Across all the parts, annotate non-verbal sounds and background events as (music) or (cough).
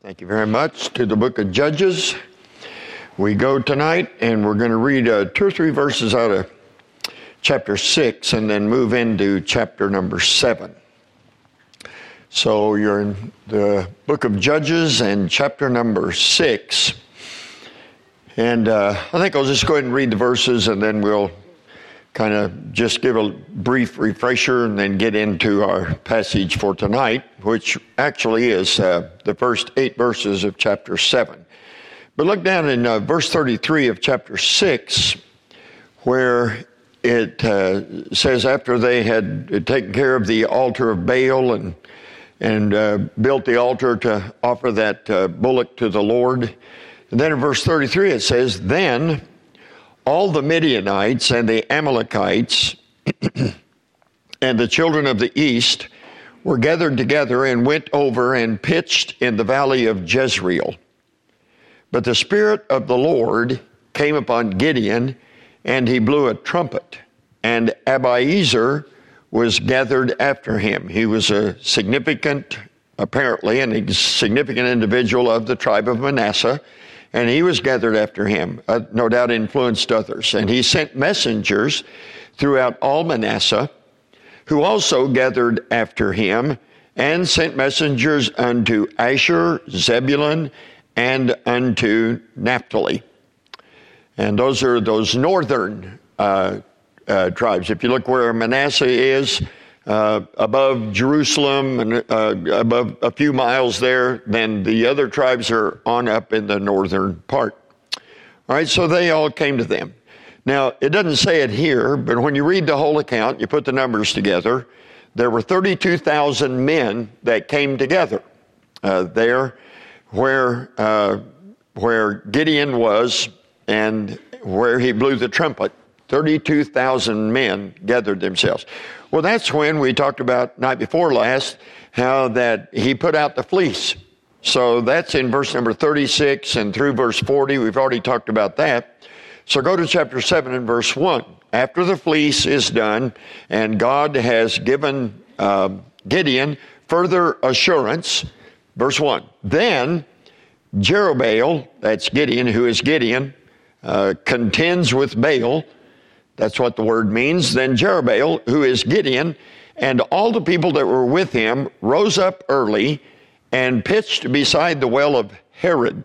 Thank you very much. To the book of Judges, we go tonight, and we're going to read uh, two or three verses out of chapter 6 and then move into chapter number 7. So you're in the book of Judges and chapter number 6. And uh, I think I'll just go ahead and read the verses and then we'll kind of just give a brief refresher and then get into our passage for tonight, which actually is uh, the first eight verses of chapter 7. But look down in uh, verse 33 of chapter 6, where it uh, says, after they had taken care of the altar of Baal and, and uh, built the altar to offer that uh, bullock to the Lord. And then in verse 33 it says, Then all the Midianites and the Amalekites (clears throat) and the children of the east were gathered together and went over and pitched in the valley of Jezreel. But the Spirit of the Lord came upon Gideon, and he blew a trumpet, and Abiezer was gathered after him. He was a significant, apparently, a significant individual of the tribe of Manasseh and he was gathered after him, uh, no doubt influenced others. And he sent messengers throughout all Manasseh, who also gathered after him, and sent messengers unto Asher, Zebulun, and unto Naphtali. And those are those northern uh, uh, tribes. If you look where Manasseh is, uh, above Jerusalem and uh, above a few miles there, then the other tribes are on up in the northern part. All right, so they all came to them. Now, it doesn't say it here, but when you read the whole account, you put the numbers together, there were 32,000 men that came together uh, there where, uh, where Gideon was and where he blew the trumpet. 32,000 men gathered themselves. Well, that's when we talked about night before last how that he put out the fleece. So that's in verse number 36 and through verse 40. We've already talked about that. So go to chapter 7 and verse 1. After the fleece is done and God has given uh, Gideon further assurance, verse 1. Then Jerubbaal, that's Gideon, who is Gideon, uh, contends with Baal that's what the word means. Then Jerubbaal, who is Gideon, and all the people that were with him rose up early and pitched beside the well of Herod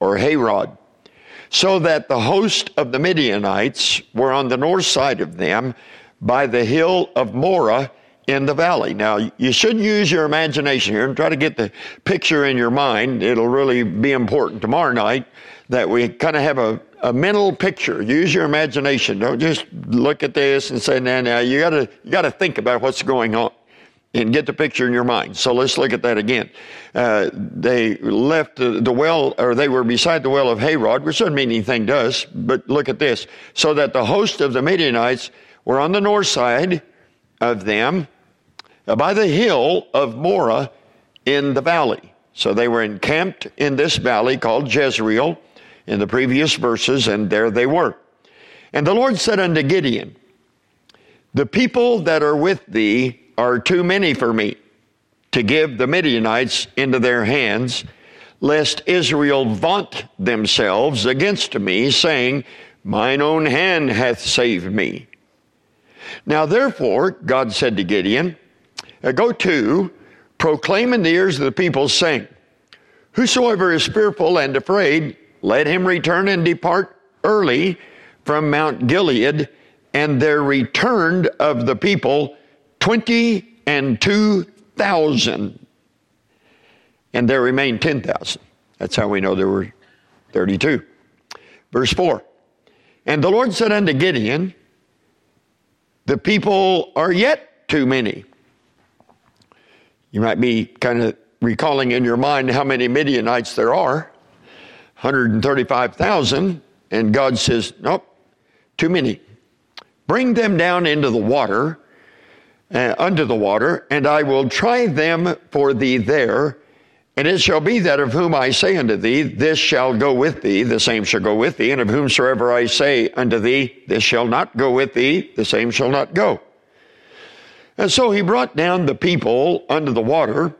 or Harod, so that the host of the Midianites were on the north side of them by the hill of Moreh in the valley. Now, you shouldn't use your imagination here and try to get the picture in your mind. It'll really be important tomorrow night that we kind of have a, a mental picture. Use your imagination. Don't just look at this and say, "Now, now." You gotta you gotta think about what's going on and get the picture in your mind. So let's look at that again. Uh, they left the, the, well, or they were beside the well of Harod, which doesn't mean anything to us, but look at this. So that the host of the Midianites were on the north side of them uh, by the hill of Moreh in the valley. So they were encamped in this valley called Jezreel in the previous verses, and there they were. And the Lord said unto Gideon, The people that are with thee are too many for me to give the Midianites into their hands, lest Israel vaunt themselves against me, saying, Mine own hand hath saved me. Now therefore, God said to Gideon, Go to, proclaim in the ears of the people, saying, Whosoever is fearful and afraid, let him return and depart early from Mount Gilead. And there returned of the people twenty and two thousand. And there remained ten thousand. That's how we know there were thirty-two. Verse four. And the Lord said unto Gideon, The people are yet too many. You might be kind of recalling in your mind how many Midianites there are. 135,000, and God says, Nope, too many. Bring them down into the water, uh, under the water, and I will try them for thee there. And it shall be that of whom I say unto thee, This shall go with thee, the same shall go with thee, and of whomsoever I say unto thee, This shall not go with thee, the same shall not go. And so he brought down the people under the water,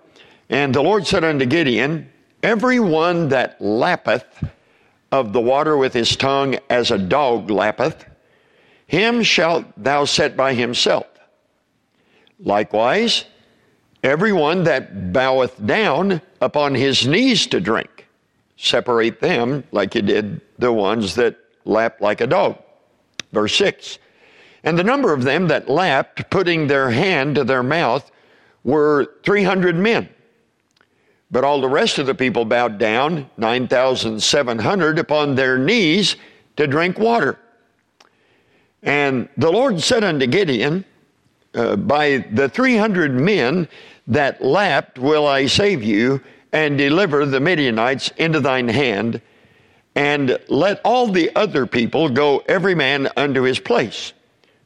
and the Lord said unto Gideon, Every one that lappeth of the water with his tongue as a dog lappeth, him shalt thou set by himself. Likewise, every one that boweth down upon his knees to drink, separate them like you did the ones that lap like a dog. Verse 6 And the number of them that lapped, putting their hand to their mouth, were 300 men. But all the rest of the people bowed down, 9,700, upon their knees to drink water. And the Lord said unto Gideon, uh, By the 300 men that lapped will I save you and deliver the Midianites into thine hand, and let all the other people go every man unto his place.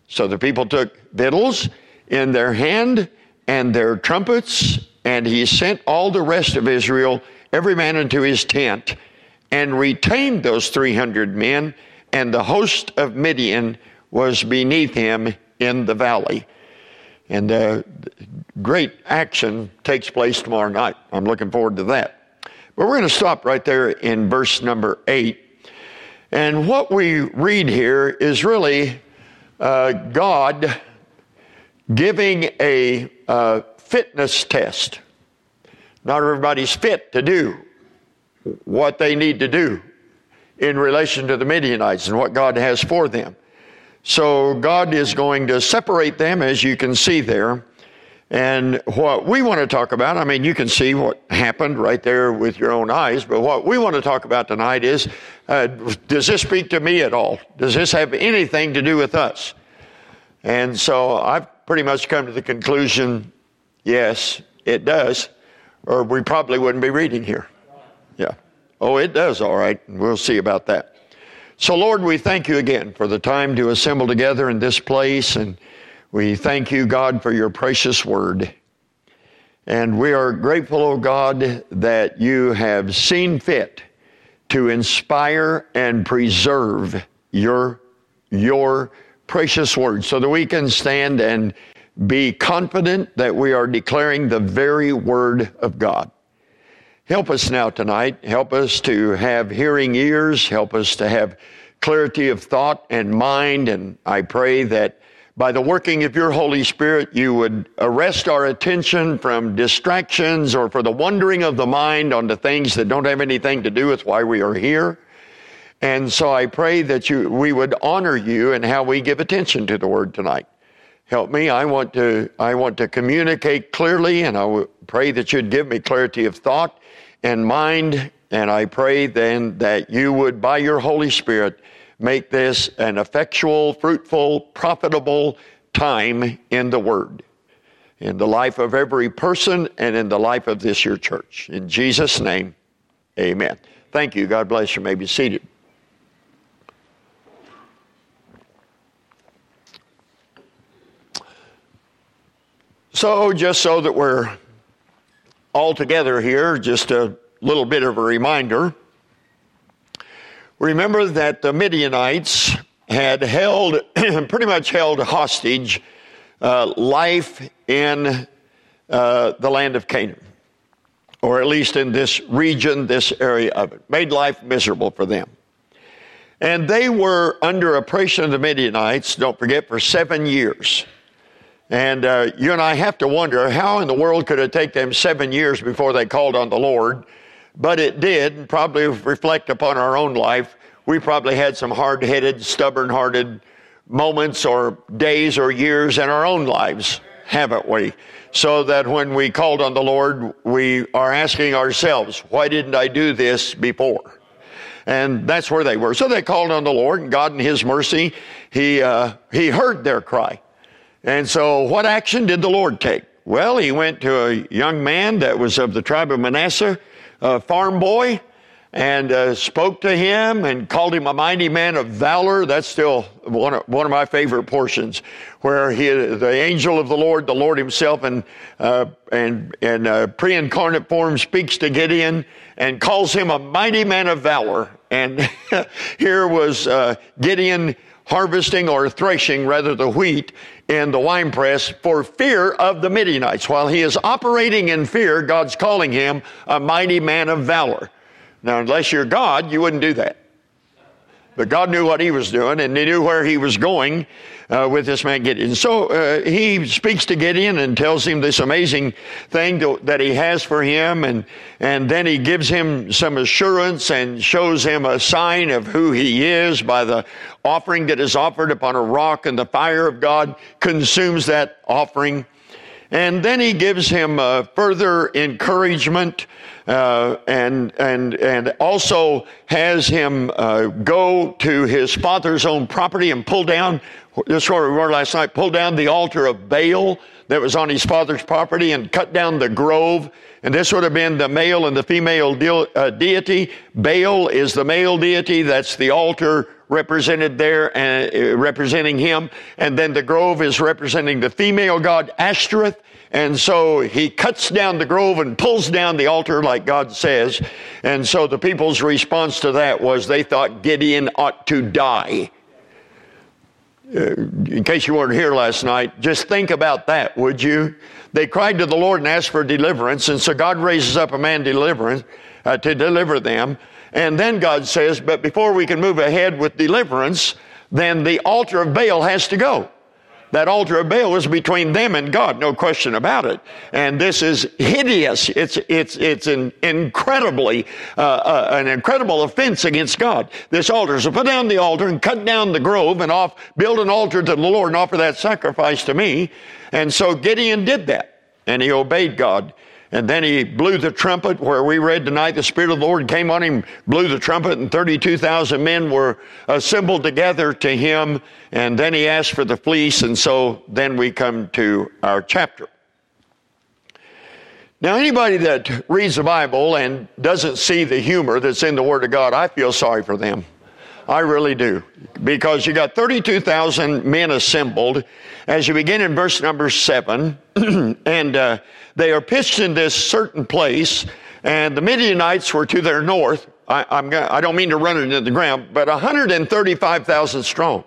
So the people took victuals in their hand and their trumpets and he sent all the rest of Israel, every man into his tent, and retained those 300 men, and the host of Midian was beneath him in the valley. And uh, great action takes place tomorrow night. I'm looking forward to that. But we're going to stop right there in verse number 8. And what we read here is really uh, God giving a uh, fitness test. Not everybody's fit to do what they need to do in relation to the Midianites and what God has for them. So God is going to separate them, as you can see there. And what we want to talk about, I mean, you can see what happened right there with your own eyes, but what we want to talk about tonight is uh, does this speak to me at all? Does this have anything to do with us? And so I've pretty much come to the conclusion Yes, it does, or we probably wouldn't be reading here. Yeah. Oh, it does, all right. We'll see about that. So, Lord, we thank you again for the time to assemble together in this place, and we thank you, God, for your precious word. And we are grateful, O oh God, that you have seen fit to inspire and preserve your, your precious word so that we can stand and be confident that we are declaring the very word of God. Help us now tonight. Help us to have hearing ears. Help us to have clarity of thought and mind. And I pray that by the working of your Holy Spirit, you would arrest our attention from distractions or for the wandering of the mind onto things that don't have anything to do with why we are here. And so I pray that you, we would honor you in how we give attention to the word tonight. Help me. I want to, I want to communicate clearly, and I pray that you'd give me clarity of thought and mind. And I pray then that you would, by your Holy Spirit, make this an effectual, fruitful, profitable time in the Word, in the life of every person, and in the life of this your church. In Jesus' name, amen. Thank you. God bless you. may be seated. So, just so that we're all together here, just a little bit of a reminder. Remember that the Midianites had held, (clears throat) pretty much held hostage, uh, life in uh, the land of Canaan, or at least in this region, this area of it, made life miserable for them. And they were under oppression of the Midianites, don't forget, for seven years. And uh, you and I have to wonder how in the world could it take them seven years before they called on the Lord? But it did, and probably reflect upon our own life. We probably had some hard headed, stubborn hearted moments or days or years in our own lives, haven't we? So that when we called on the Lord, we are asking ourselves, why didn't I do this before? And that's where they were. So they called on the Lord, and God in His mercy, He, uh, He heard their cry. And so, what action did the Lord take? Well, he went to a young man that was of the tribe of Manasseh, a farm boy, and uh, spoke to him and called him a mighty man of valor. That's still one of, one of my favorite portions, where he, the angel of the Lord, the Lord Himself, in uh, and and uh, pre-incarnate form, speaks to Gideon and calls him a mighty man of valor. And (laughs) here was uh, Gideon harvesting or threshing rather the wheat in the winepress for fear of the Midianites. While he is operating in fear, God's calling him a mighty man of valor. Now, unless you're God, you wouldn't do that. But God knew what he was doing and he knew where he was going uh, with this man Gideon. So uh, he speaks to Gideon and tells him this amazing thing to, that he has for him, and and then he gives him some assurance and shows him a sign of who he is by the offering that is offered upon a rock, and the fire of God consumes that offering. And then he gives him uh, further encouragement uh, and, and, and also has him uh, go to his father's own property and pull down, this is what we were last night, pull down the altar of Baal that was on his father's property and cut down the grove. And this would have been the male and the female de- uh, deity. Baal is the male deity. That's the altar represented there, uh, representing him. And then the grove is representing the female god Ashtoreth. And so he cuts down the grove and pulls down the altar like God says. And so the people's response to that was they thought Gideon ought to die. Uh, in case you weren't here last night, just think about that, would you? They cried to the Lord and asked for deliverance, and so God raises up a man deliverance uh, to deliver them. And then God says, but before we can move ahead with deliverance, then the altar of Baal has to go. That altar of Baal was between them and God, no question about it. And this is hideous. It's, it's, it's an incredibly, uh, uh, an incredible offense against God. This altar. So put down the altar and cut down the grove and off, build an altar to the Lord and offer that sacrifice to me. And so Gideon did that. And he obeyed God. And then he blew the trumpet where we read tonight, the Spirit of the Lord came on him, blew the trumpet, and 32,000 men were assembled together to him. And then he asked for the fleece. And so then we come to our chapter. Now, anybody that reads the Bible and doesn't see the humor that's in the Word of God, I feel sorry for them. I really do. Because you got 32,000 men assembled as you begin in verse number seven, (clears throat) and uh, they are pitched in this certain place, and the Midianites were to their north. I, I'm I don't mean to run it into the ground, but 135,000 strong.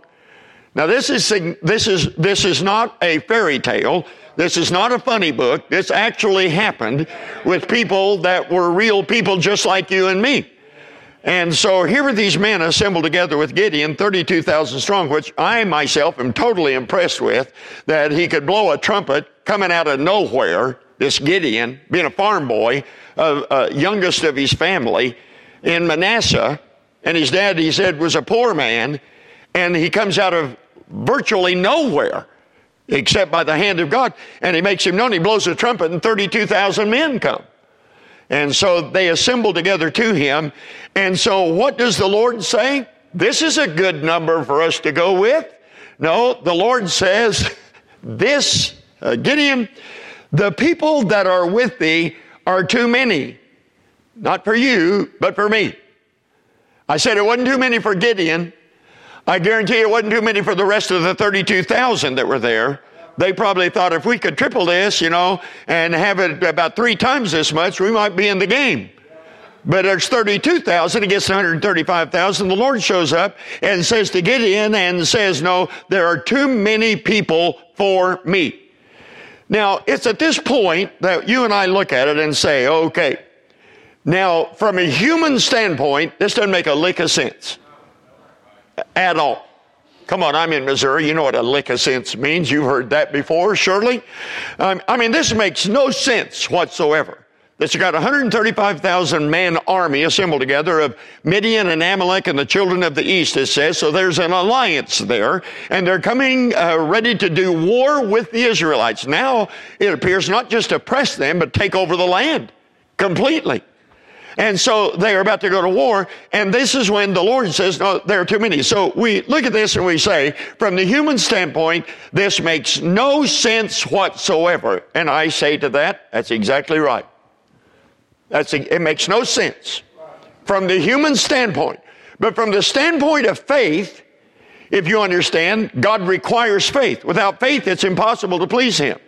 Now this is this is this is not a fairy tale. This is not a funny book. This actually happened with people that were real people just like you and me. And so here were these men assembled together with Gideon, 32,000 strong, which I myself am totally impressed with, that he could blow a trumpet coming out of nowhere, this Gideon, being a farm boy, uh, uh, youngest of his family in Manasseh, and his dad, he said, was a poor man, and he comes out of virtually nowhere except by the hand of God, and he makes him known. He blows a trumpet, and 32,000 men come. And so they assemble together to him. And so what does the Lord say? This is a good number for us to go with. No, the Lord says, (laughs) this, uh, Gideon, the people that are with thee are too many. Not for you, but for me. I said it wasn't too many for Gideon. I guarantee it wasn't too many for the rest of the 32,000 that were there. They probably thought if we could triple this, you know, and have it about three times this much, we might be in the game. But there's 32,000 against 135,000. The Lord shows up and says to Gideon and says, no, there are too many people for me. Now, it's at this point that you and I look at it and say, okay, now from a human standpoint, this doesn't make a lick of sense at all. Come on, I'm in Missouri. You know what a lick of sense means. You've heard that before, surely. Um, I mean, this makes no sense whatsoever. That you got 135,000 man army assembled together of Midian and Amalek and the children of the east, it says. So there's an alliance there, and they're coming uh, ready to do war with the Israelites. Now it appears not just oppress them, but take over the land completely. And so they are about to go to war. And this is when the Lord says, no, there are too many. So we look at this and we say, from the human standpoint, this makes no sense whatsoever. And I say to that, that's exactly right. That's, it makes no sense from the human standpoint. But from the standpoint of faith, if you understand, God requires faith. Without faith, it's impossible to please Him.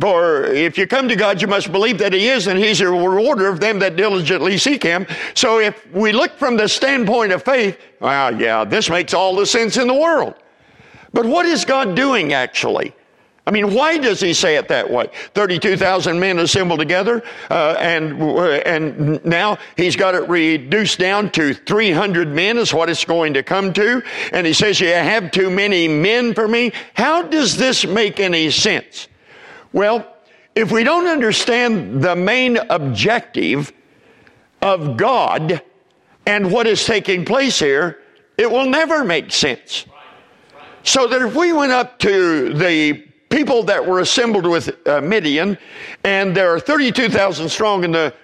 For if you come to God, you must believe that He is, and He's a rewarder of them that diligently seek Him. So if we look from the standpoint of faith, well, yeah, this makes all the sense in the world. But what is God doing actually? I mean, why does he say it that way? 32,000 men assembled together, uh, and, uh, and now he's got it reduced down to 300 men is what it's going to come to. And he says, you have too many men for me. How does this make any sense? Well, if we don't understand the main objective of God and what is taking place here, it will never make sense. So that if we went up to the people that were assembled with uh, Midian, and there are 32,000 strong in the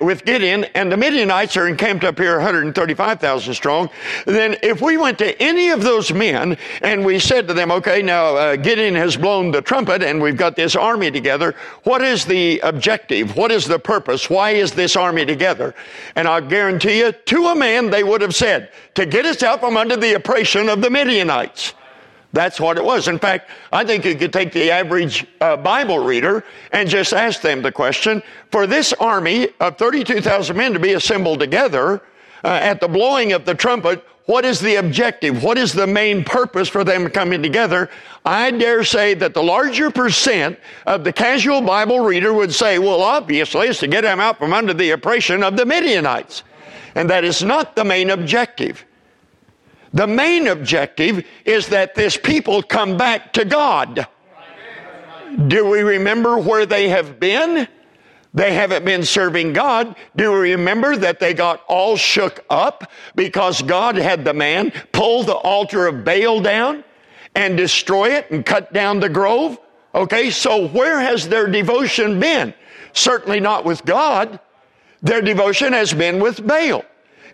with Gideon, and the Midianites are encamped up here 135,000 strong, then if we went to any of those men and we said to them, okay, now uh, Gideon has blown the trumpet and we've got this army together, what is the objective? What is the purpose? Why is this army together? And I guarantee you, to a man, they would have said, to get us out from under the oppression of the Midianites. That's what it was. In fact, I think you could take the average uh, Bible reader and just ask them the question for this army of 32,000 men to be assembled together uh, at the blowing of the trumpet, what is the objective? What is the main purpose for them coming together? I dare say that the larger percent of the casual Bible reader would say, well, obviously, it's to get them out from under the oppression of the Midianites. And that is not the main objective. The main objective is that this people come back to God. Do we remember where they have been? They haven't been serving God. Do we remember that they got all shook up because God had the man pull the altar of Baal down and destroy it and cut down the grove? Okay, so where has their devotion been? Certainly not with God. Their devotion has been with Baal.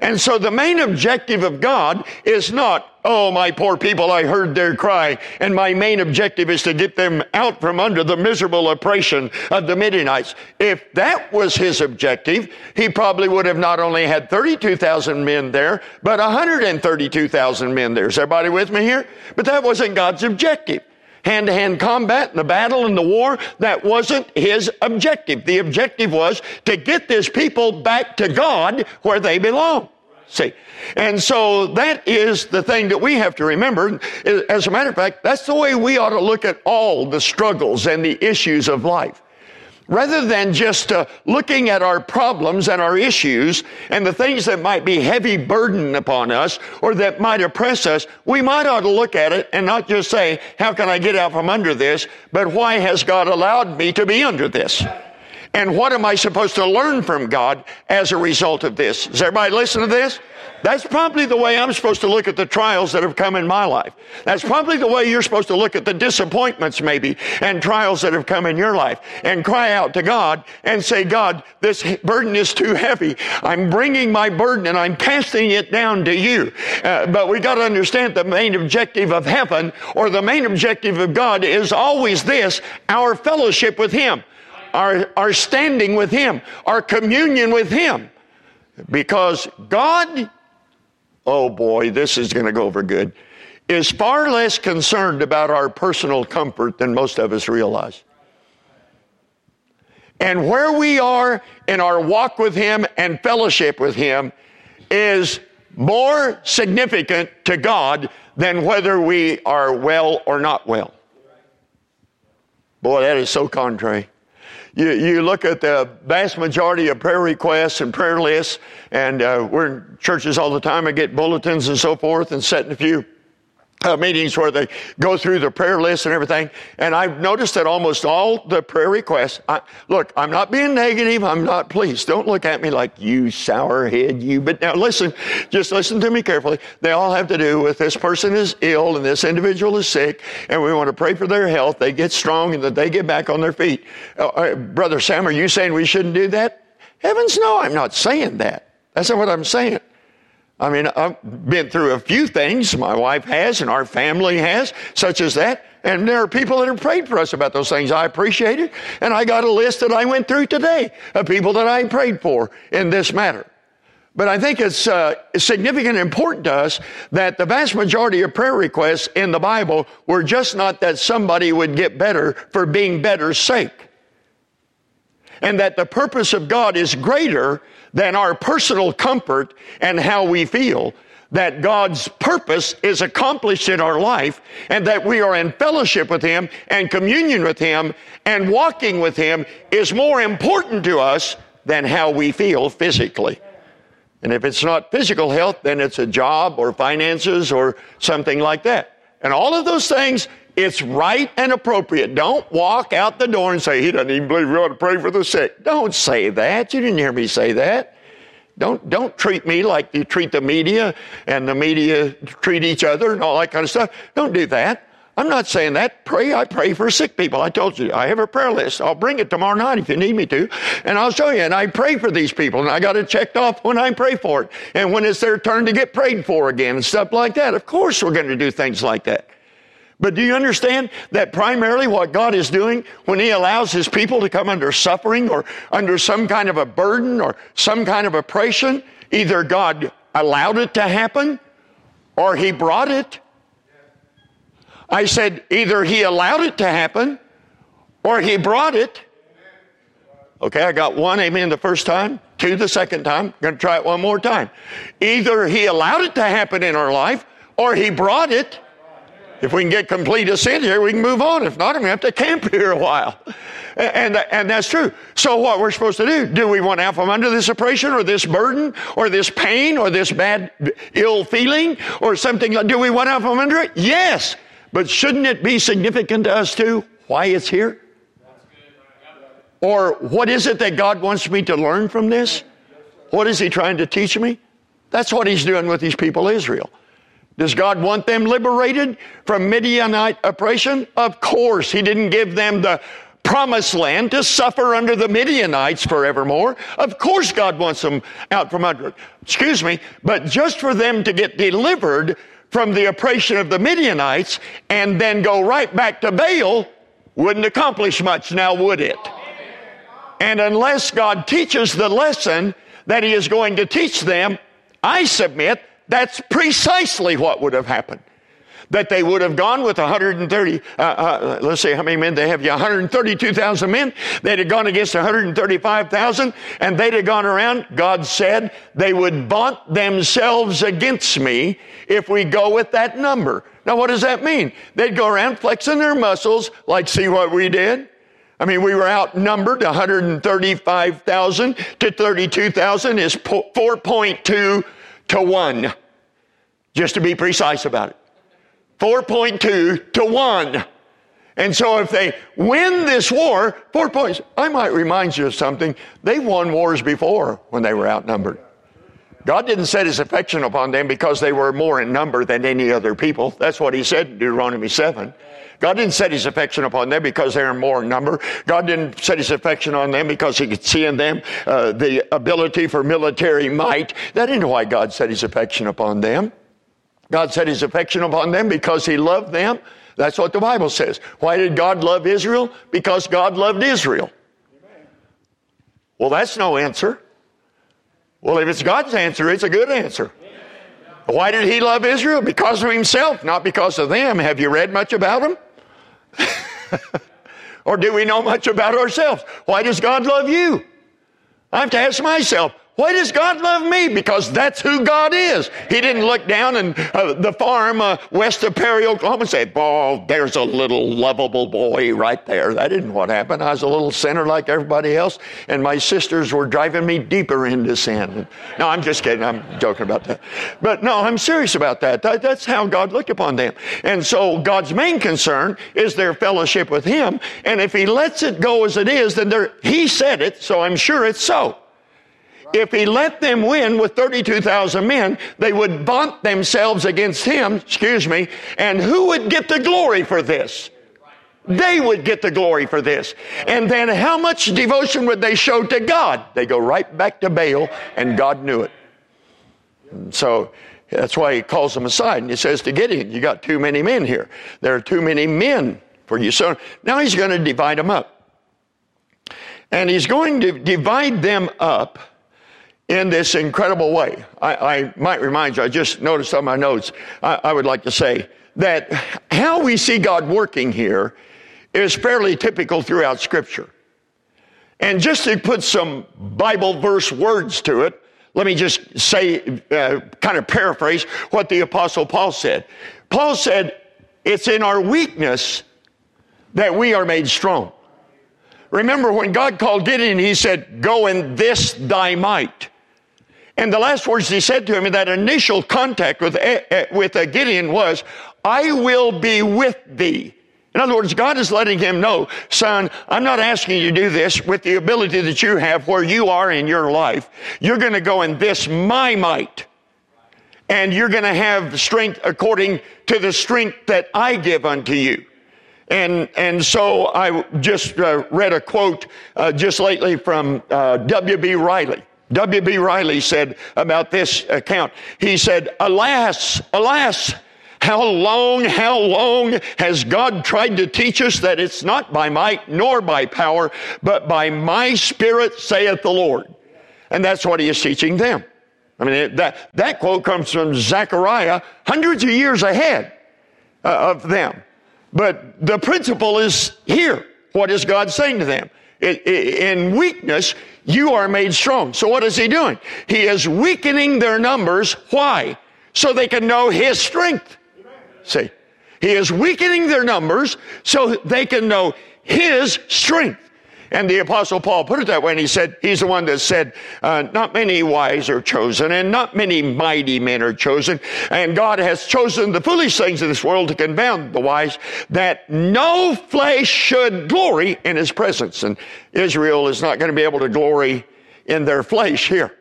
And so the main objective of God is not, oh, my poor people, I heard their cry. And my main objective is to get them out from under the miserable oppression of the Midianites. If that was his objective, he probably would have not only had 32,000 men there, but 132,000 men there. Is everybody with me here? But that wasn't God's objective hand to hand combat and the battle and the war. That wasn't his objective. The objective was to get this people back to God where they belong. See, and so that is the thing that we have to remember. As a matter of fact, that's the way we ought to look at all the struggles and the issues of life. Rather than just uh, looking at our problems and our issues and the things that might be heavy burden upon us or that might oppress us, we might ought to look at it and not just say, how can I get out from under this? But why has God allowed me to be under this? And what am I supposed to learn from God as a result of this? Does everybody listen to this? That's probably the way I'm supposed to look at the trials that have come in my life. That's probably the way you're supposed to look at the disappointments, maybe, and trials that have come in your life, and cry out to God and say, God, this burden is too heavy. I'm bringing my burden and I'm casting it down to you. Uh, but we got to understand the main objective of heaven or the main objective of God is always this our fellowship with Him, our, our standing with Him, our communion with Him. Because God oh boy, this is going to go over good, is far less concerned about our personal comfort than most of us realize. And where we are in our walk with Him and fellowship with Him is more significant to God than whether we are well or not well. Boy, that is so contrary you, you look at the vast majority of prayer requests and prayer lists, and uh, we're in churches all the time. I get bulletins and so forth, and set in a few uh, meetings where they go through the prayer list and everything. And I've noticed that almost all the prayer requests, I, look, I'm not being negative. I'm not, please don't look at me like you sour head, you. But now listen, just listen to me carefully. They all have to do with this person is ill and this individual is sick and we want to pray for their health. They get strong and that they get back on their feet. Uh, uh, Brother Sam, are you saying we shouldn't do that? Heavens no, I'm not saying that. That's not what I'm saying. I mean, I've been through a few things. My wife has, and our family has, such as that. And there are people that have prayed for us about those things. I appreciate it. And I got a list that I went through today of people that I prayed for in this matter. But I think it's uh, significant and important to us that the vast majority of prayer requests in the Bible were just not that somebody would get better for being better's sake. And that the purpose of God is greater than our personal comfort and how we feel. that God's purpose is accomplished in our life and that we are in fellowship with Him and communion with Him and walking with Him is more important to us than how we feel physically. And if it's not physical health, then it's a job or finances or something like that. And all of those things, it's right and appropriate. Don't walk out the door and say, He doesn't even believe we ought to pray for the sick. Don't say that. You didn't hear me say that. Don't, don't treat me like you treat the media and the media treat each other and all that kind of stuff. Don't do that. I'm not saying that. Pray. I pray for sick people. I told you I have a prayer list. I'll bring it tomorrow night if you need me to, and I'll show you. And I pray for these people, and I got it checked off when I pray for it, and when it's their turn to get prayed for again, and stuff like that. Of course, we're going to do things like that. But do you understand that primarily what God is doing when He allows His people to come under suffering or under some kind of a burden or some kind of oppression, either God allowed it to happen or He brought it I said either he allowed it to happen or he brought it. Okay, I got one amen the first time, two the second time. To try it one more time. Either he allowed it to happen in our life or he brought it. If we can get complete assent here, we can move on. If not, I'm going to have to camp (laughs) here a while. And, and that's true. So what we're supposed to do? Do we want out from under this oppression or this burden or this pain or this bad ill feeling or something? Do we want out from under it? Yes. But shouldn't it be significant to us too why it's here? Or what is it that God wants me to learn from this? What is He trying to teach me? That's what He's doing with these people, Israel. Does God want them liberated from Midianite oppression? Of course. He didn't give them the promised land to suffer under the Midianites forevermore. Of course, God wants them out from under. Excuse me, but just for them to get delivered from the oppression of the Midianites and then go right back to Baal wouldn't accomplish much now, would it? And unless God teaches the lesson that He is going to teach them, I submit that's precisely what would have happened that they would have gone with 130, uh, uh, let's see how many men they have, yeah, 132,000 men. They'd have gone against 135,000 and they'd have gone around. God said they would vaunt themselves against me if we go with that number. Now, what does that mean? They'd go around flexing their muscles, like, see what we did? I mean, we were outnumbered 135,000 to 32,000 is 4.2 to 1, just to be precise about it. 4.2 to 1. And so if they win this war, four points, I might remind you of something. They won wars before when they were outnumbered. God didn't set his affection upon them because they were more in number than any other people. That's what he said in Deuteronomy 7. God didn't set his affection upon them because they are more in number. God didn't set his affection on them because he could see in them uh, the ability for military might. That isn't why God set his affection upon them. God set his affection upon them because he loved them. That's what the Bible says. Why did God love Israel? Because God loved Israel. Well, that's no answer. Well, if it's God's answer, it's a good answer. Why did he love Israel? Because of himself, not because of them. Have you read much about him? (laughs) or do we know much about ourselves? Why does God love you? I have to ask myself, why does God love me? Because that's who God is. He didn't look down and uh, the farm uh, west of Perry, Oklahoma and say, "Oh, there's a little lovable boy right there." That isn't what happened. I was a little sinner like everybody else, and my sisters were driving me deeper into sin. No, I'm just kidding. I'm joking about that. But no, I'm serious about that. that that's how God looked upon them. And so God's main concern is their fellowship with Him. And if He lets it go as it is, then He said it, so I'm sure it's so. If he let them win with 32,000 men, they would vaunt themselves against him, excuse me, and who would get the glory for this? They would get the glory for this. And then how much devotion would they show to God? They go right back to Baal, and God knew it. So that's why he calls them aside and he says to Gideon, You got too many men here. There are too many men for you. So now he's going to divide them up. And he's going to divide them up in this incredible way. I, I, might remind you, I just noticed on my notes, I, I would like to say that how we see God working here is fairly typical throughout Scripture. And just to put some Bible verse words to it, Let me just say, uh, kind of paraphrase what the Apostle Paul said. Paul said, It's in our weakness that we are made strong. Remember when God called Gideon, he said, Go in this thy might. And the last words he said to him in that initial contact with, eh, eh, with uh, Gideon was, I will be with thee. In other words, God is letting him know, son, I'm not asking you to do this with the ability that you have where you are in your life. You're going to go in this my might. And you're going to have strength according to the strength that I give unto you. And, and so I just uh, read a quote uh, just lately from uh, W.B. Riley. W.B. Riley said about this account, he said, Alas, alas, how long, how long has God tried to teach us that it's not by might nor by power, but by my spirit, saith the Lord? And that's what he is teaching them. I mean, that, that quote comes from Zechariah hundreds of years ahead uh, of them. But the principle is here. What is God saying to them? In weakness, you are made strong. So what is he doing? He is weakening their numbers. Why? So they can know his strength. See, he is weakening their numbers so they can know his strength. And the apostle Paul put it that way, and he said, he's the one that said, uh, not many wise are chosen, and not many mighty men are chosen, and God has chosen the foolish things of this world to confound the wise, that no flesh should glory in his presence. And Israel is not going to be able to glory in their flesh here.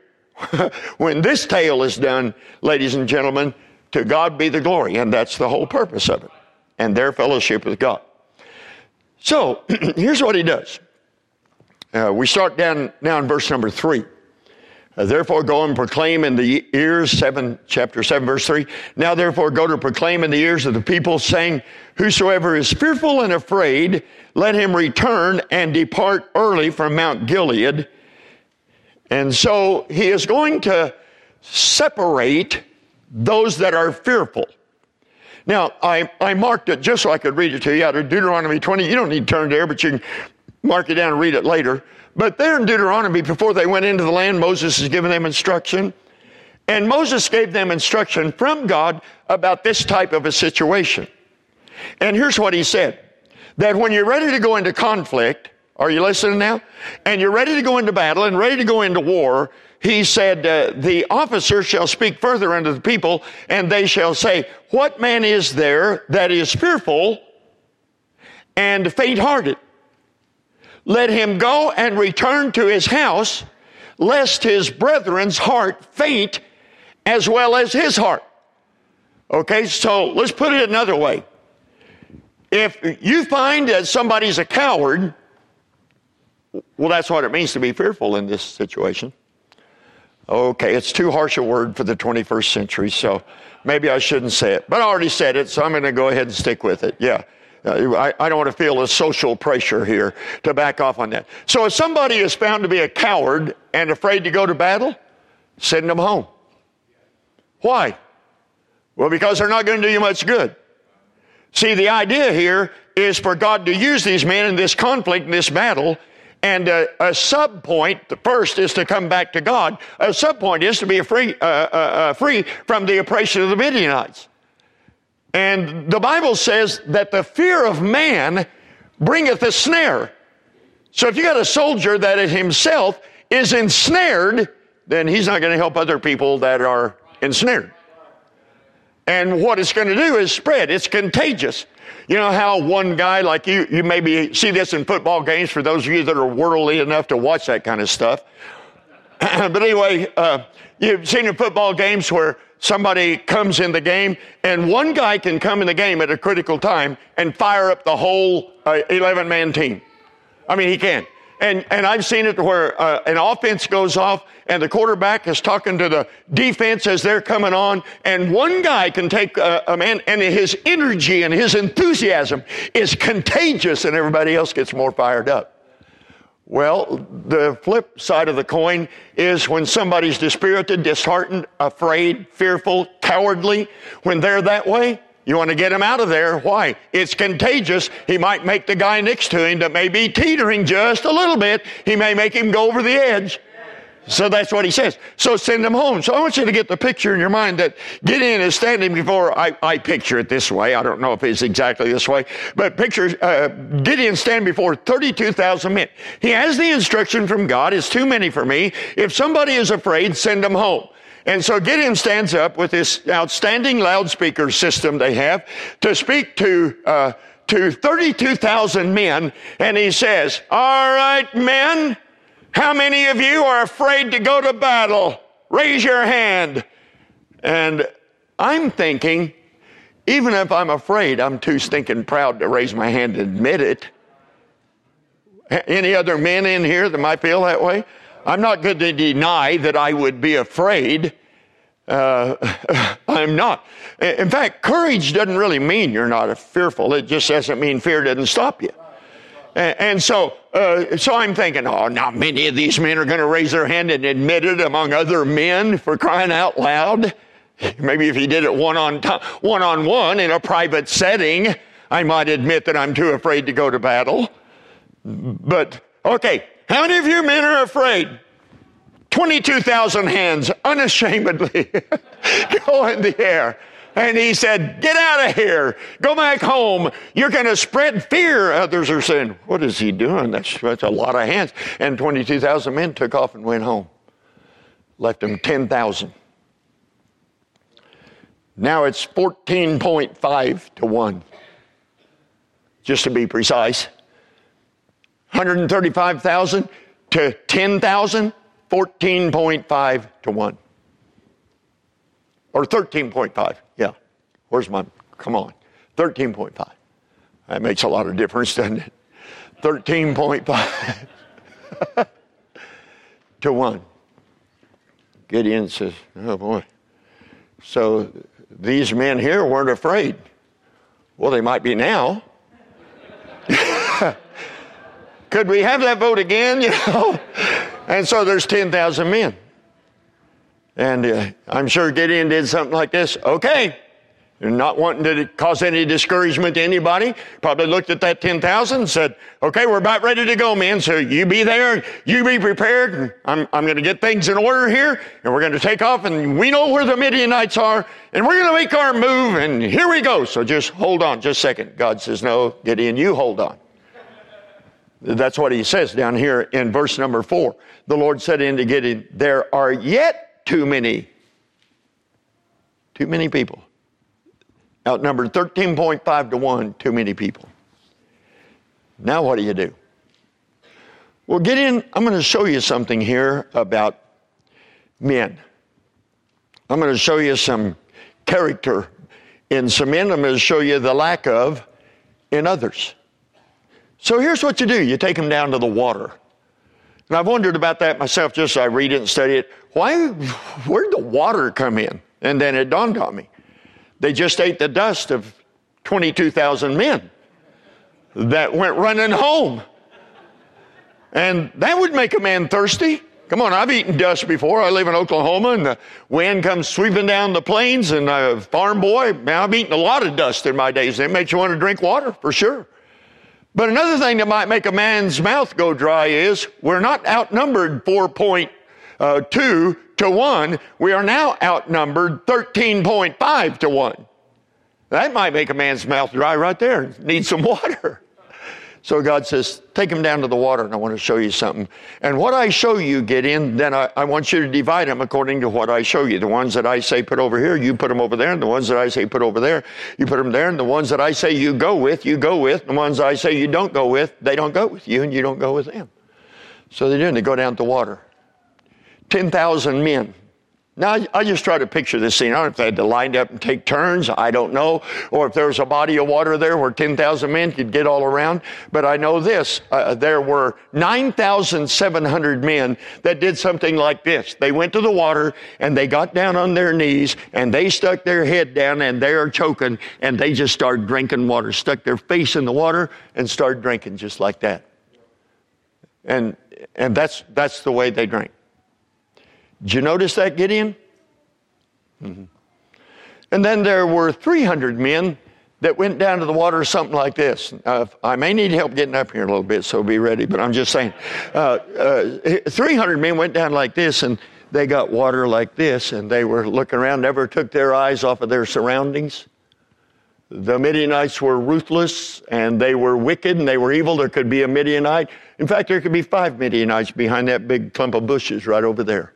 (laughs) when this tale is done, ladies and gentlemen, to God be the glory, and that's the whole purpose of it, and their fellowship with God. So, (clears throat) here's what he does. Uh, we start down now in verse number three. Uh, therefore, go and proclaim in the ears, seven, chapter 7, verse 3. Now, therefore, go to proclaim in the ears of the people, saying, Whosoever is fearful and afraid, let him return and depart early from Mount Gilead. And so he is going to separate those that are fearful. Now, I, I marked it just so I could read it to you out of Deuteronomy 20. You don't need to turn there, but you can mark it down and read it later. But there in Deuteronomy, before they went into the land, Moses has given them instruction. And Moses gave them instruction from God about this type of a situation. And here's what he said that when you're ready to go into conflict, are you listening now? And you're ready to go into battle and ready to go into war, he said, uh, The officer shall speak further unto the people, and they shall say, What man is there that is fearful and faint hearted? Let him go and return to his house, lest his brethren's heart faint as well as his heart. Okay, so let's put it another way. If you find that somebody's a coward, well, that's what it means to be fearful in this situation. Okay, it's too harsh a word for the 21st century, so maybe I shouldn't say it. But I already said it, so I'm going to go ahead and stick with it. Yeah. Uh, I, I, don't want to feel a social pressure here to back off on that. So if somebody is found to be a coward and afraid to go to battle, send them home. Why? Well, because they're not going to do you much good. See, the idea here is for God to use these men in this conflict, in this battle, and a, a sub point, the first is to come back to God. A sub point is to be free, uh, uh, uh, free from the oppression of the Midianites. And the Bible says that the fear of man bringeth a snare. So if you got a soldier that himself is ensnared, then he's not going to help other people that are ensnared. And what it's going to do is spread. It's contagious. You know how one guy like you, you maybe see this in football games for those of you that are worldly enough to watch that kind of stuff. (clears throat) but anyway, uh, you've seen in football games where somebody comes in the game and one guy can come in the game at a critical time and fire up the whole uh, 11 man team. I mean, he can. And, and I've seen it where uh, an offense goes off and the quarterback is talking to the defense as they're coming on, and one guy can take a, a man, and his energy and his enthusiasm is contagious, and everybody else gets more fired up. Well, the flip side of the coin is when somebody's dispirited, disheartened, afraid, fearful, cowardly, when they're that way, you want to get him out of there. Why? It's contagious. He might make the guy next to him that may be teetering just a little bit. He may make him go over the edge. So that's what he says. So send them home. So I want you to get the picture in your mind that Gideon is standing before, I, I picture it this way. I don't know if it's exactly this way, but picture uh, Gideon stand before 32,000 men. He has the instruction from God, it's too many for me. If somebody is afraid, send them home. And so Gideon stands up with this outstanding loudspeaker system they have to speak to, uh, to 32,000 men. And he says, all right, men, how many of you are afraid to go to battle? Raise your hand. And I'm thinking, even if I'm afraid, I'm too stinking proud to raise my hand and admit it. Any other men in here that might feel that way? I'm not going to deny that I would be afraid. Uh, (laughs) I'm not. In fact, courage doesn't really mean you're not fearful. It just doesn't mean fear doesn't stop you. And so, uh, so I'm thinking, oh, not many of these men are going to raise their hand and admit it among other men for crying out loud. Maybe if he did it one on one on one in a private setting, I might admit that I'm too afraid to go to battle. But okay, how many of you men are afraid? 22,000 hands unashamedly (laughs) go in the air. And he said, Get out of here. Go back home. You're going to spread fear. Others are saying, What is he doing? That's, that's a lot of hands. And 22,000 men took off and went home. Left them 10,000. Now it's 14.5 to 1, just to be precise. 135,000 to 10,000, 14.5 to 1. Or 13.5. Where's my, come on, 13.5. That makes a lot of difference, doesn't it? 13.5 (laughs) to 1. Gideon says, oh boy. So these men here weren't afraid. Well, they might be now. (laughs) Could we have that vote again? (laughs) You know? And so there's 10,000 men. And uh, I'm sure Gideon did something like this. Okay, not wanting to cause any discouragement to anybody, probably looked at that 10,000 and said, okay, we're about ready to go, man. So you be there, you be prepared. I'm, I'm going to get things in order here and we're going to take off and we know where the Midianites are and we're going to make our move and here we go. So just hold on just a second. God says, no, Gideon, you hold on. That's what he says down here in verse number four. The Lord said unto Gideon, there are yet too many, too many people Outnumbered 13.5 to 1, too many people. Now, what do you do? Well, get in. I'm going to show you something here about men. I'm going to show you some character in some men. I'm going to show you the lack of in others. So here's what you do you take them down to the water. And I've wondered about that myself just as I read it and study it. Why, where'd the water come in? And then it dawned on me. They just ate the dust of 22,000 men that went running home. And that would make a man thirsty. Come on, I've eaten dust before. I live in Oklahoma and the wind comes sweeping down the plains and a farm boy, man, I've eaten a lot of dust in my days. It makes you want to drink water for sure. But another thing that might make a man's mouth go dry is we're not outnumbered 4.2 Uh, to 1, we are now outnumbered 13.5 to 1. That might make a man's mouth dry right there. Need some (laughs) water. So God says, take him down to the water and I want to show you something. And what I show you, Gideon, then I, I, want you to divide them according to what I show you. The ones that I say put over here, you put them over there. And the ones that I say put over there, you put them there. And the ones that I say you go with, you go with. The ones I say you don't go with, they don't go with you and you don't go with them. So they do, and they go down to the water. 10,000 men. Now, I just try to picture this scene. I don't know if they had to line up and take turns. I don't know. Or if there was a body of water there where 10,000 men could get all around. But I know this. Uh, there were 9,700 men that did something like this. They went to the water and they got down on their knees and they stuck their head down and they are choking and they just started drinking water. Stuck their face in the water and started drinking just like that. And, and that's, that's the way they drank. Did you notice that, Gideon? Mm-hmm. And then there were 300 men that went down to the water something like this. Uh, I may need help getting up here a little bit, so be ready, but I'm just saying. Uh, uh, 300 men went down like this, and they got water like this, and they were looking around, never took their eyes off of their surroundings. The Midianites were ruthless and they were wicked and they were evil. There could be a Midianite. In fact, there could be five Midianites behind that big clump of bushes right over there.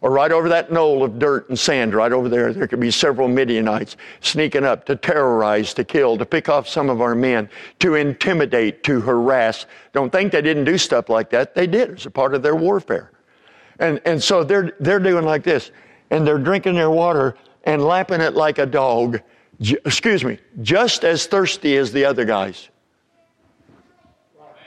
Or right over that knoll of dirt and sand right over there. There could be several Midianites sneaking up to terrorize, to kill, to pick off some of our men, to intimidate, to harass. Don't think they didn't do stuff like that. They did. It's a part of their warfare. And, and so they're, they're doing like this. And they're drinking their water and lapping it like a dog excuse me, just as thirsty as the other guys.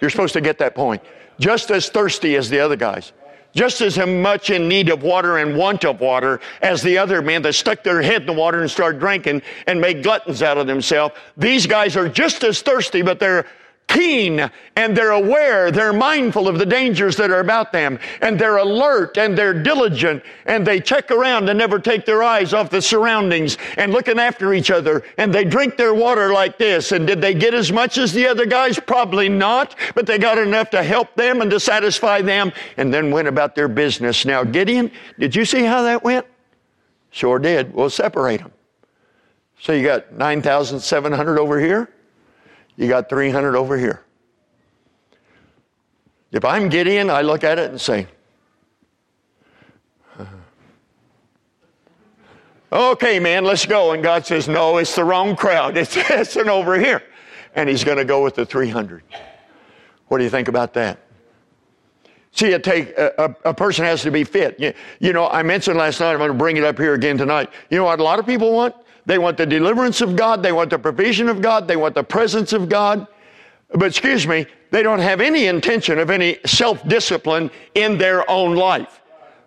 You're supposed to get that point. Just as thirsty as the other guys. Just as much in need of water and want of water as the other men that stuck their head in the water and started drinking and made gluttons out of themselves. These guys are just as thirsty, but they're keen and they're aware, they're mindful of the dangers that are about them, and they're alert and they're diligent and they check around and never take their eyes off the surroundings and looking after each other and they drink their water like this. And did they get as much as the other guys? Probably not, but they got enough to help them and to satisfy them and then went about their business. Now, Gideon, did you see how that went? Sure did. We'll separate them. So you got 9,700 over here you got 300 over here. If I'm Gideon, I look at it and say, uh-huh. okay, man, let's go. And God says, no, it's the wrong crowd. (laughs) It's, it's an over here. And he's going to go with the 300. What do you think about that? See, it take a, a, a, person has to be fit. You, you know, I mentioned last night. I'm going to bring it up here again tonight. You know what a lot of people want? They want the deliverance of God. They want the provision of God. They want the presence of God. But excuse me, they don't have any intention of any self discipline in their own life.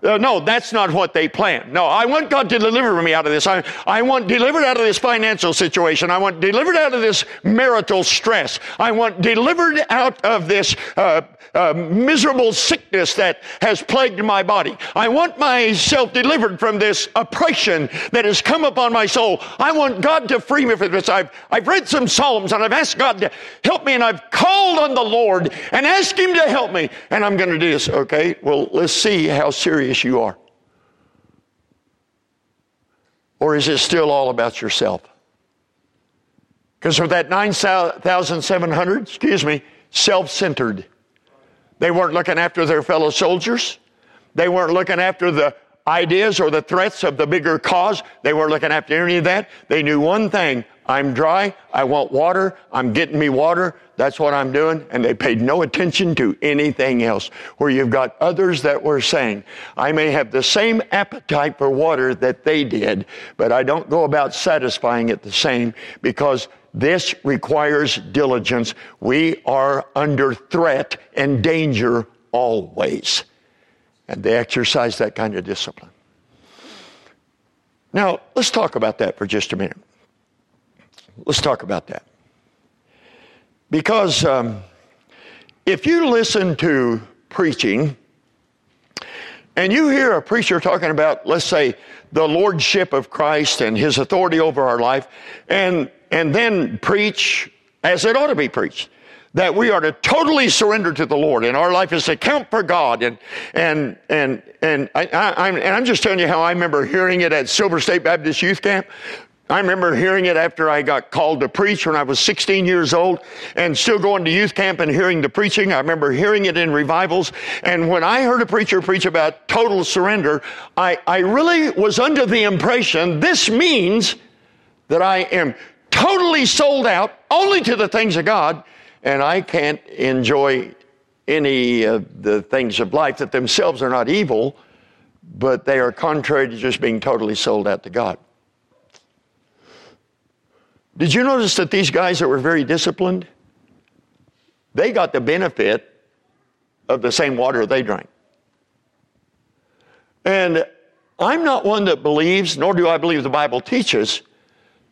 Uh, no, that's not what they plan. No, I want God to deliver me out of this. I, I want delivered out of this financial situation. I want delivered out of this marital stress. I want delivered out of this uh, uh, miserable sickness that has plagued my body. I want myself delivered from this oppression that has come upon my soul. I want God to free me from this. I've, I've read some Psalms and I've asked God to help me and I've called on the Lord and asked Him to help me. And I'm going to do this. Okay, well, let's see how serious you are. Or is it still all about yourself? Because with that 9,700, excuse me, self centered they weren't looking after their fellow soldiers. They weren't looking after the ideas or the threats of the bigger cause. They weren't looking after any of that. They knew one thing. I'm dry. I want water. I'm getting me water. That's what I'm doing. And they paid no attention to anything else. Where you've got others that were saying, I may have the same appetite for water that they did, but I don't go about satisfying it the same because this requires diligence. We are under threat and danger always. And they exercise that kind of discipline. Now, let's talk about that for just a minute. Let's talk about that. Because um, if you listen to preaching and you hear a preacher talking about, let's say, the lordship of Christ and his authority over our life, and, and then preach as it ought to be preached. That we are to totally surrender to the Lord, and our life is to count for God. And and and and I, I'm and I'm just telling you how I remember hearing it at Silver State Baptist Youth Camp. I remember hearing it after I got called to preach when I was 16 years old and still going to youth camp and hearing the preaching. I remember hearing it in revivals. And when I heard a preacher preach about total surrender, I, I really was under the impression this means that I am totally sold out only to the things of God and I can't enjoy any of the things of life that themselves are not evil, but they are contrary to just being totally sold out to God. Did you notice that these guys that were very disciplined, they got the benefit of the same water they drank. And I'm not one that believes, nor do I believe the Bible teaches,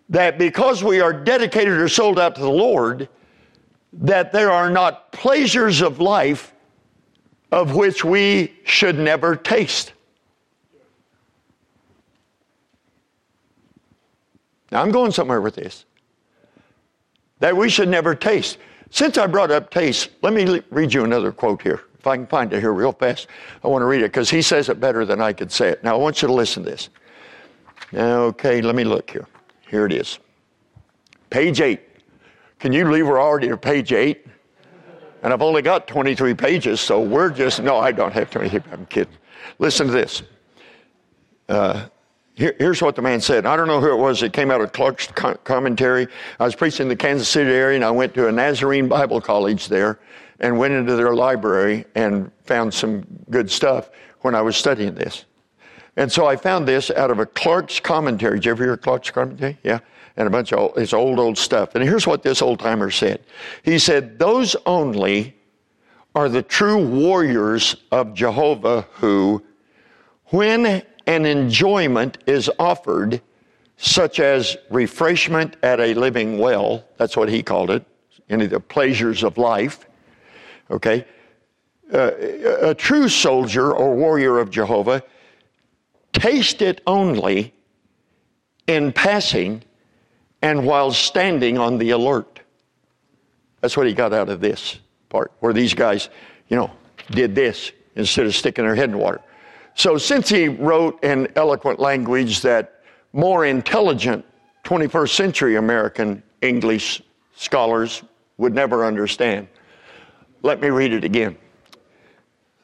that because we are dedicated or sold out to the Lord, that there are not pleasures of life of which we should never taste. Now, I'm going somewhere with this. That we should never taste. Since I brought up taste, let me read you another quote here. If I can find it here real fast, I want to read it because he says it better than I could say it. Now, I want you to listen to this. Okay, let me look here. Here it is. Page 8. Can you believe we're already at page 8? And I've only got 23 pages, so we're just, no, I don't have 23. I'm kidding. Listen to this. Uh, here, here's what the man said. I don't know who it was. It came out of Clarke's commentary. I was preaching in the Kansas City area, and I went to a Nazarene Bible college there and went into their library and found some good stuff when I was studying this. And so I found this out of a Clarke's commentary. Did you ever hear Clarke's commentary? Yeah. And a bunch of old, it's old, old stuff. And here's what this old timer said. He said, those only are the true warriors of Jehovah who, when an enjoyment is offered, such as refreshment at a living well, that's what he called it, any of the pleasures of life, okay? Uh, a true soldier or warrior of Jehovah, taste it only in passing and while standing on the alert. That's what he got out of this part, where these guys, you know, did this instead of sticking their head in water. So, since he wrote in eloquent language that more intelligent 21st century American English scholars would never understand, let me read it again.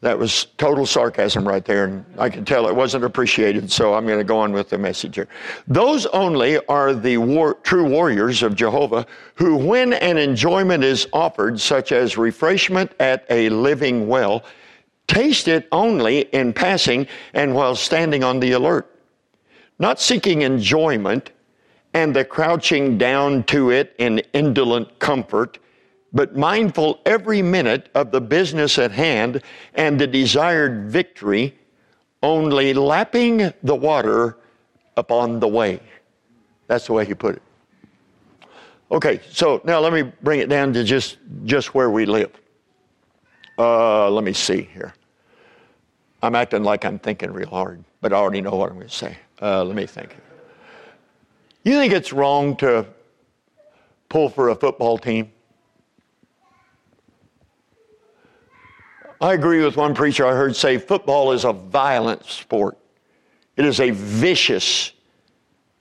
That was total sarcasm right there, and I can tell it wasn't appreciated, so I'm going to go on with the message here. Those only are the war, true warriors of Jehovah who, when an enjoyment is offered, such as refreshment at a living well, Taste it only in passing and while standing on the alert, not seeking enjoyment and the crouching down to it in indolent comfort, but mindful every minute of the business at hand and the desired victory, only lapping the water upon the way. That's the way he put it. Okay, so now let me bring it down to just, just where we live. Uh, let me see here. I'm acting like I'm thinking real hard, but I already know what I'm going to say. Uh, let me think. You think it's wrong to pull for a football team? I agree with one preacher I heard say football is a violent sport. It is a vicious,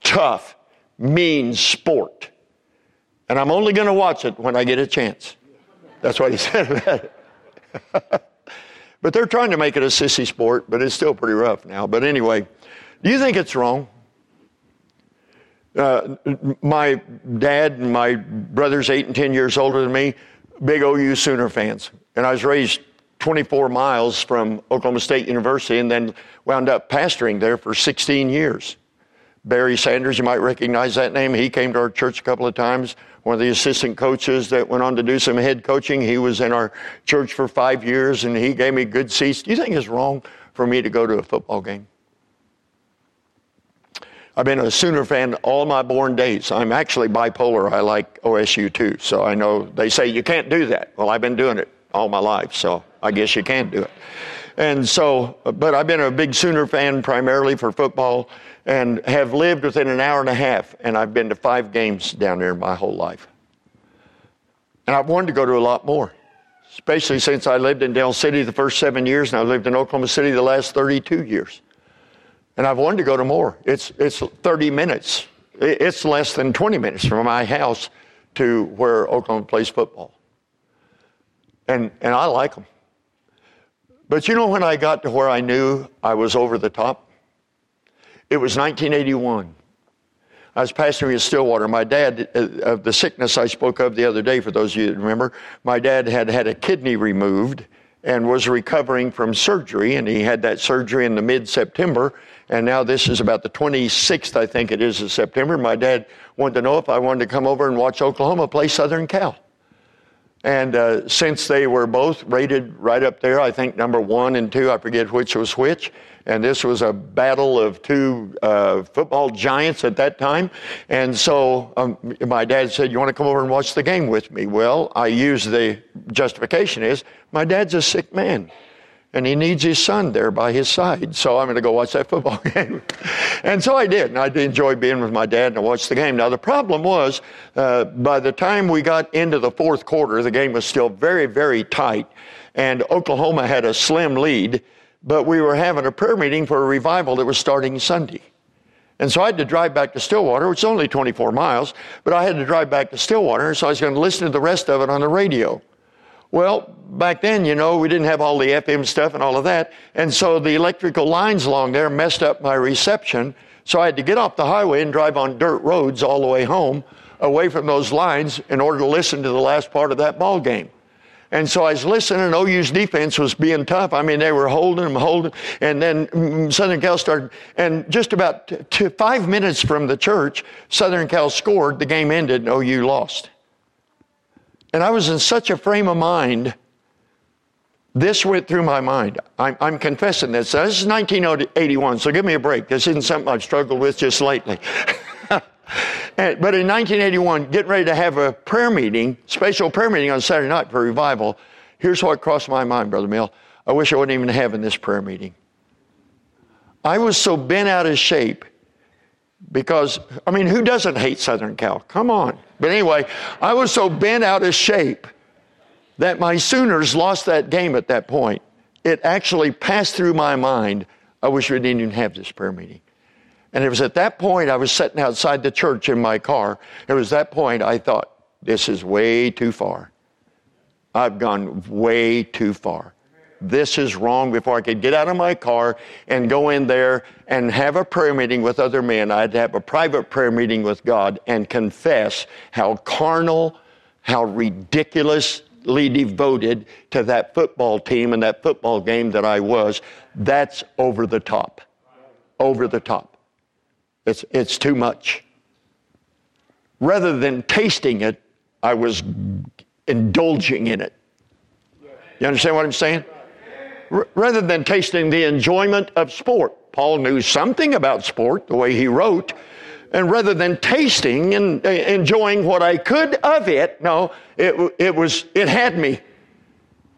tough, mean sport. And I'm only going to watch it when I get a chance. That's what he (laughs) said about it. (laughs) But they're trying to make it a sissy sport, but it's still pretty rough now. But anyway, do you think it's wrong? Uh, my dad and my brother's eight and 10 years older than me, big OU Sooner fans. And I was raised 24 miles from Oklahoma State University and then wound up pastoring there for 16 years. Barry Sanders, you might recognize that name. He came to our church a couple of times. One of the assistant coaches that went on to do some head coaching. He was in our church for five years and he gave me good seats. Do you think it's wrong for me to go to a football game? I've been a Sooner fan all my born days. I'm actually bipolar. I like OSU too. So I know they say you can't do that. Well, I've been doing it all my life. So I guess you can't do it. And so, but I've been a big Sooner fan primarily for football and have lived within an hour and a half, and I've been to five games down there my whole life. And I've wanted to go to a lot more, especially since I lived in Del City the first seven years, and I've lived in Oklahoma City the last 32 years. And I've wanted to go to more. It's, it's 30 minutes, it's less than 20 minutes from my house to where Oklahoma plays football. And, and I like them. But you know when I got to where I knew I was over the top? It was 1981. I was pastoring in Stillwater. My dad, uh, of the sickness I spoke of the other day, for those of you that remember, my dad had had a kidney removed and was recovering from surgery, and he had that surgery in the mid September. And now this is about the 26th, I think it is, of September. My dad wanted to know if I wanted to come over and watch Oklahoma play Southern Cal. And uh, since they were both rated right up there, I think number one and two, I forget which was which. And this was a battle of two uh, football giants at that time. And so um, my dad said, You want to come over and watch the game with me? Well, I use the justification is my dad's a sick man and he needs his son there by his side. So I'm going to go watch that football (laughs) game. and so I did, and I did enjoy being with my dad and I watched the game. Now, the problem was, uh, by the time we got into the fourth quarter, the game was still very, very tight, and Oklahoma had a slim lead, but we were having a prayer meeting for a revival that was starting Sunday. And so I had to drive back to Stillwater, which is only 24 miles, but I had to drive back to Stillwater, so I was going to listen to the rest of it on the radio. Well, back then, you know, we didn't have all the FM stuff and all of that. And so the electrical lines along there messed up my reception. So I had to get off the highway and drive on dirt roads all the way home, away from those lines, in order to listen to the last part of that ball game. And so I was listening, OU's defense was being tough. I mean, they were holding them, holding, and then mm, Southern Cal started. And just about two, five minutes from the church, Southern Cal scored. The game ended, and OU lost. And I was in such a frame of mind. This went through my mind. I'm, I'm confessing this. This is 1981, so give me a break. This isn't something I've struggled with just lately. (laughs) And, but in 1981, getting ready to have a prayer meeting, special prayer meeting on Saturday night for revival, here's what crossed my mind, Brother Mill. I wish I wasn't even having this prayer meeting. I was so bent out of shape because, I mean, who doesn't hate Southern Cal? Come on. But anyway, I was so bent out of shape that my Sooners lost that game at that point. It actually passed through my mind. I wish we didn't even have this prayer meeting. And it was at that point I was sitting outside the church in my car. It was that point I thought, this is way too far. I've gone way too far. This is wrong. Before I could get out of my car and go in there and have a prayer meeting with other men, I had to have a private prayer meeting with God and confess how carnal, how ridiculously devoted to that football team and that football game that I was. That's over the top. Over the top. It's, it's too much. Rather than tasting it, I was indulging in it. You understand what I'm saying? Rather than tasting the enjoyment of sport. Paul knew something about sport, the way he wrote. And rather than tasting and uh, enjoying what I could of it, no, it, it was, it had me.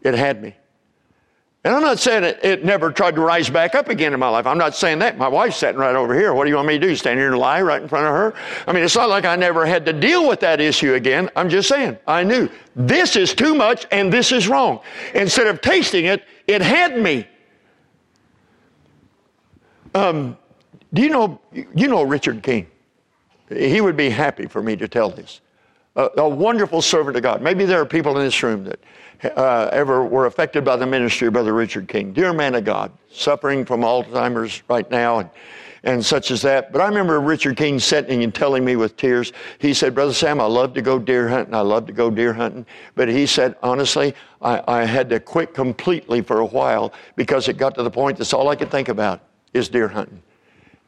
It had me. And I'm not saying it, it, never tried to rise back up again in my life. I'm not saying that. My wife's sitting right over here. What do you want me to do? Stand here and lie right in front of her? I mean, it's not like I never had to deal with that issue again. I'm just saying, I knew this is too much and this is wrong. Instead of tasting it, it had me. Um, do you know, you know Richard King? He would be happy for me to tell this. A, a wonderful servant of God. Maybe there are people in this room that uh, ever were affected by the ministry of Brother Richard King. Dear man of God, suffering from Alzheimer's right now and, and such as that. But I remember Richard King sitting and telling me with tears, he said, Brother Sam, I love to go deer hunting. I love to go deer hunting. But he said, honestly, I, I had to quit completely for a while because it got to the point that's all I could think about is deer hunting.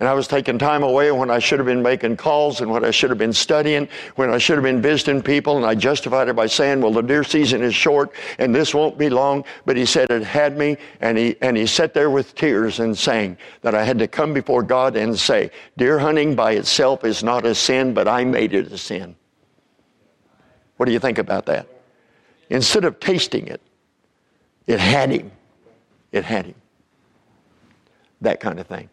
And I was taking time away when I should have been making calls and when I should have been studying, when I should have been visiting people. And I justified it by saying, well, the deer season is short and this won't be long. But he said it had me. And he, and he sat there with tears and saying that I had to come before God and say, deer hunting by itself is not a sin, but I made it a sin. What do you think about that? Instead of tasting it, it had him. It had him. That kind of thing.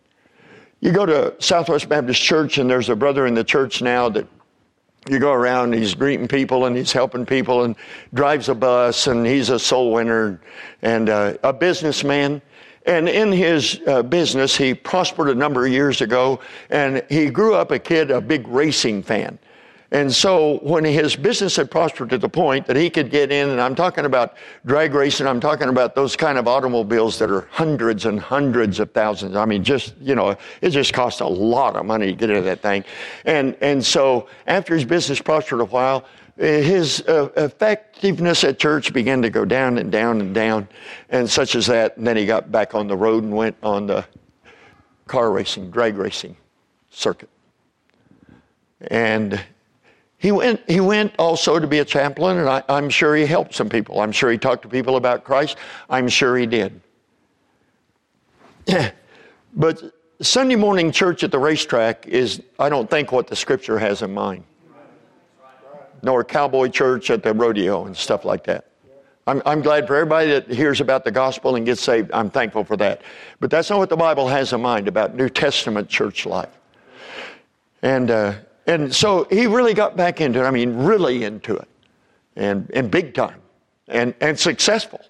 You go to Southwest Baptist Church, and there's a brother in the church now that you go around, he's greeting people and he's helping people and drives a bus, and he's a soul winner and uh, a businessman. And in his uh, business, he prospered a number of years ago, and he grew up a kid, a big racing fan. And so when his business had prospered to the point that he could get in, and I'm talking about drag racing, I'm talking about those kind of automobiles that are hundreds and hundreds of thousands. I mean, just, you know, it just costs a lot of money to get into that thing. And, and so after his business prospered a while, his uh, effectiveness at church began to go down and down and down, and such as that. And then he got back on the road and went on the car racing, drag racing circuit. And he went, he went also to be a chaplain, and I, I'm sure he helped some people. I'm sure he talked to people about Christ. I'm sure he did. (clears throat) but Sunday morning church at the racetrack is, I don't think, what the scripture has in mind. Nor cowboy church at the rodeo and stuff like that. I'm, I'm glad for everybody that hears about the gospel and gets saved. I'm thankful for that. But that's not what the Bible has in mind about New Testament church life. And, uh, and so he really got back into it. I mean, really into it. And, and big time. And, and successful.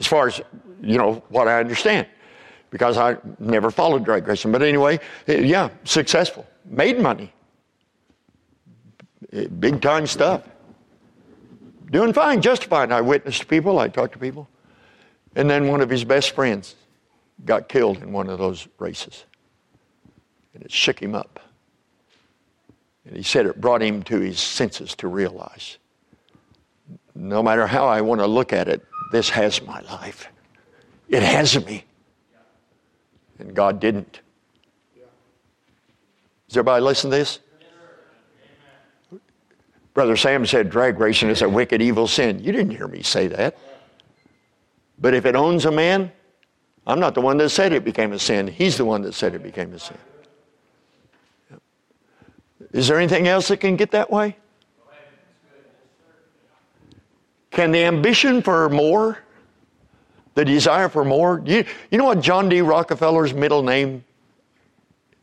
As far as, you know, what I understand. Because I never followed drag racing. But anyway, yeah, successful. Made money. Eh, big time stuff. Doing fine, just fine. I witnessed people, I talked to people. And then one of his best friends got killed in one of those races. And it shook him up. And he said it brought him to his senses to realize no matter how I want to look at it, this has my life. It has me. And God didn't. Does everybody listen to this? Brother Sam said drag racing is a wicked, evil sin. You didn't hear me say that. But if it owns a man, I'm not the one that said it became a sin. He's the one that said it became a sin. Is there anything else that can get that way? Can the ambition for more, the desire for more, you, you know what John D. Rockefeller's middle name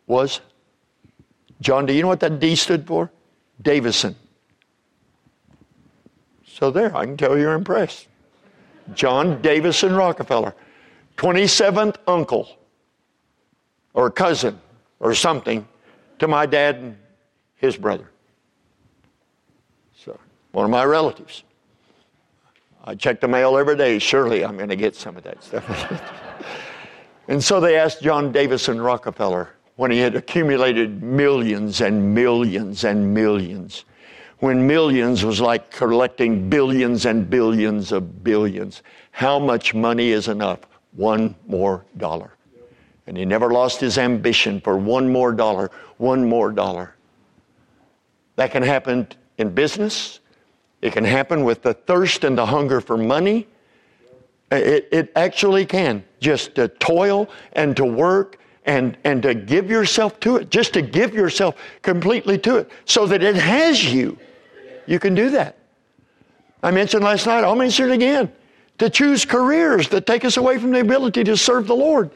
was? John D. You know what that D stood for? Davison. So there, I can tell you're impressed. John Davison Rockefeller, 27th uncle or cousin or something to my dad and his brother. So, one of my relatives. I check the mail every day. Surely I'm going to get some of that stuff. (laughs) and so they asked John Davison Rockefeller when he had accumulated millions and millions and millions when millions was like collecting billions and billions of billions. How much money is enough? One more dollar. And he never lost his ambition for one more dollar, one more dollar. That can happen in business. It can happen with the thirst and the hunger for money. It, it actually can. Just to toil and to work and, and to give yourself to it, just to give yourself completely to it so that it has you. You can do that. I mentioned last night, I'll mention it again. To choose careers that take us away from the ability to serve the Lord.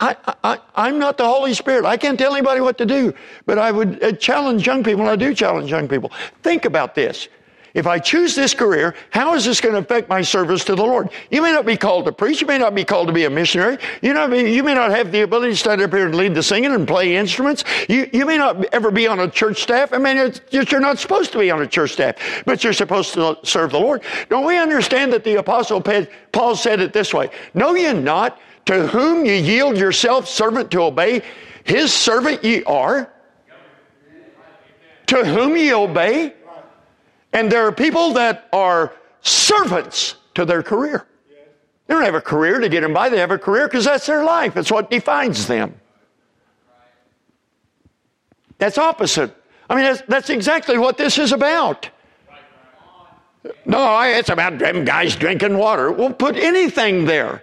I, I, I'm not the Holy Spirit. I can't tell anybody what to do, but I would uh, challenge young people, and I do challenge young people. Think about this. If I choose this career, how is this going to affect my service to the Lord? You may not be called to preach. You may not be called to be a missionary. You, know, you may not have the ability to stand up here and lead the singing and play instruments. You, you may not ever be on a church staff. I mean, you're not supposed to be on a church staff, but you're supposed to serve the Lord. Don't we understand that the Apostle Paul said it this way? Know ye not to whom ye yield yourself servant to obey? His servant ye are. To whom ye obey? And there are people that are servants to their career. They don't have a career to get them by, they have a career because that's their life, it's what defines them. That's opposite. I mean, that's, that's exactly what this is about. No, it's about them guys drinking water. We'll put anything there.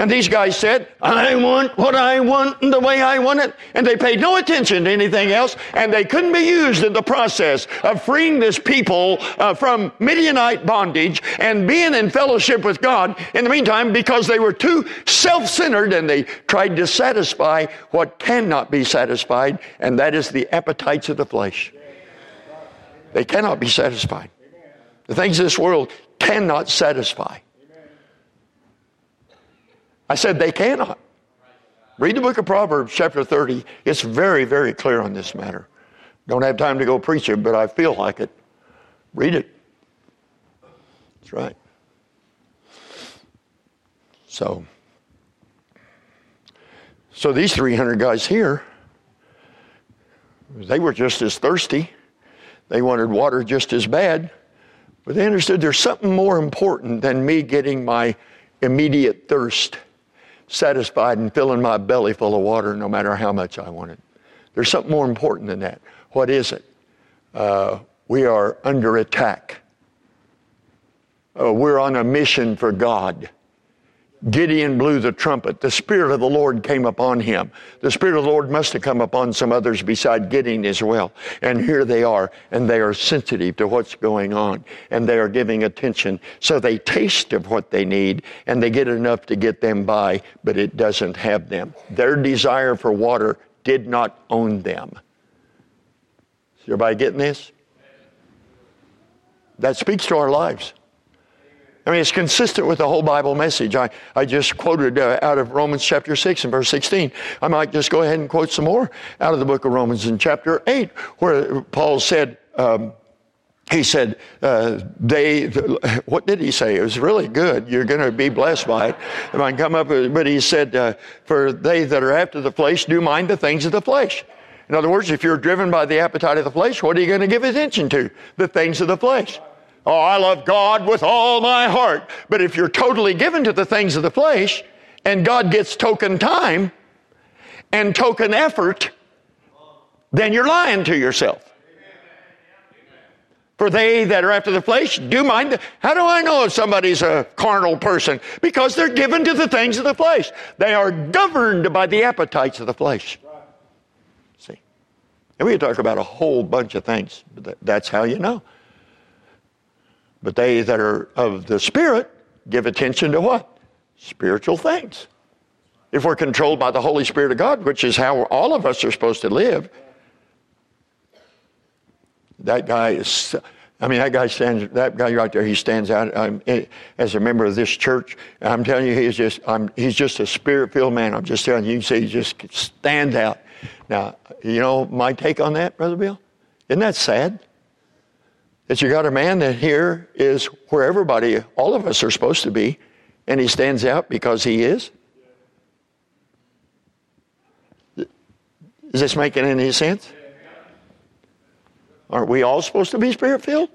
And these guys said, I want what I want and the way I want it. And they paid no attention to anything else. And they couldn't be used in the process of freeing this people uh, from Midianite bondage and being in fellowship with God in the meantime because they were too self centered and they tried to satisfy what cannot be satisfied, and that is the appetites of the flesh. They cannot be satisfied. The things of this world cannot satisfy. I said they cannot. Read the book of Proverbs, chapter 30. It's very, very clear on this matter. Don't have time to go preach it, but I feel like it. Read it. That's right. So, so these 300 guys here, they were just as thirsty. They wanted water just as bad. But they understood there's something more important than me getting my immediate thirst satisfied and filling my belly full of water no matter how much I want it. There's something more important than that. What is it? Uh, we are under attack. Uh, we're on a mission for God. Gideon blew the trumpet. The Spirit of the Lord came upon him. The Spirit of the Lord must have come upon some others beside Gideon as well. And here they are, and they are sensitive to what's going on, and they are giving attention. So they taste of what they need, and they get enough to get them by, but it doesn't have them. Their desire for water did not own them. Is everybody getting this? That speaks to our lives. I mean, it's consistent with the whole Bible message. I, I just quoted uh, out of Romans chapter 6 and verse 16. I might just go ahead and quote some more out of the book of Romans in chapter 8, where Paul said, um, he said, uh, they, what did he say? It was really good. You're going to be blessed by it. If I can come up with but he said, uh, for they that are after the flesh do mind the things of the flesh. In other words, if you're driven by the appetite of the flesh, what are you going to give attention to? The things of the flesh. Oh, I love God with all my heart. But if you're totally given to the things of the flesh and God gets token time and token effort, then you're lying to yourself. For they that are after the flesh do mind. How do I know if somebody's a carnal person? Because they're given to the things of the flesh. They are governed by the appetites of the flesh. See? And we talk about a whole bunch of things. That's how you know. But they that are of the Spirit give attention to what? Spiritual things. If we're controlled by the Holy Spirit of God, which is how all of us are supposed to live, that guy is. I mean, that guy stands. That guy right there, he stands out um, as a member of this church. I'm telling you, he's just. I'm, he's just a spirit-filled man. I'm just telling you. You can see he just stands out. Now, you know my take on that, brother Bill. Isn't that sad? That you got a man that here is where everybody, all of us are supposed to be, and he stands out because he is? Is this making any sense? Aren't we all supposed to be spirit filled?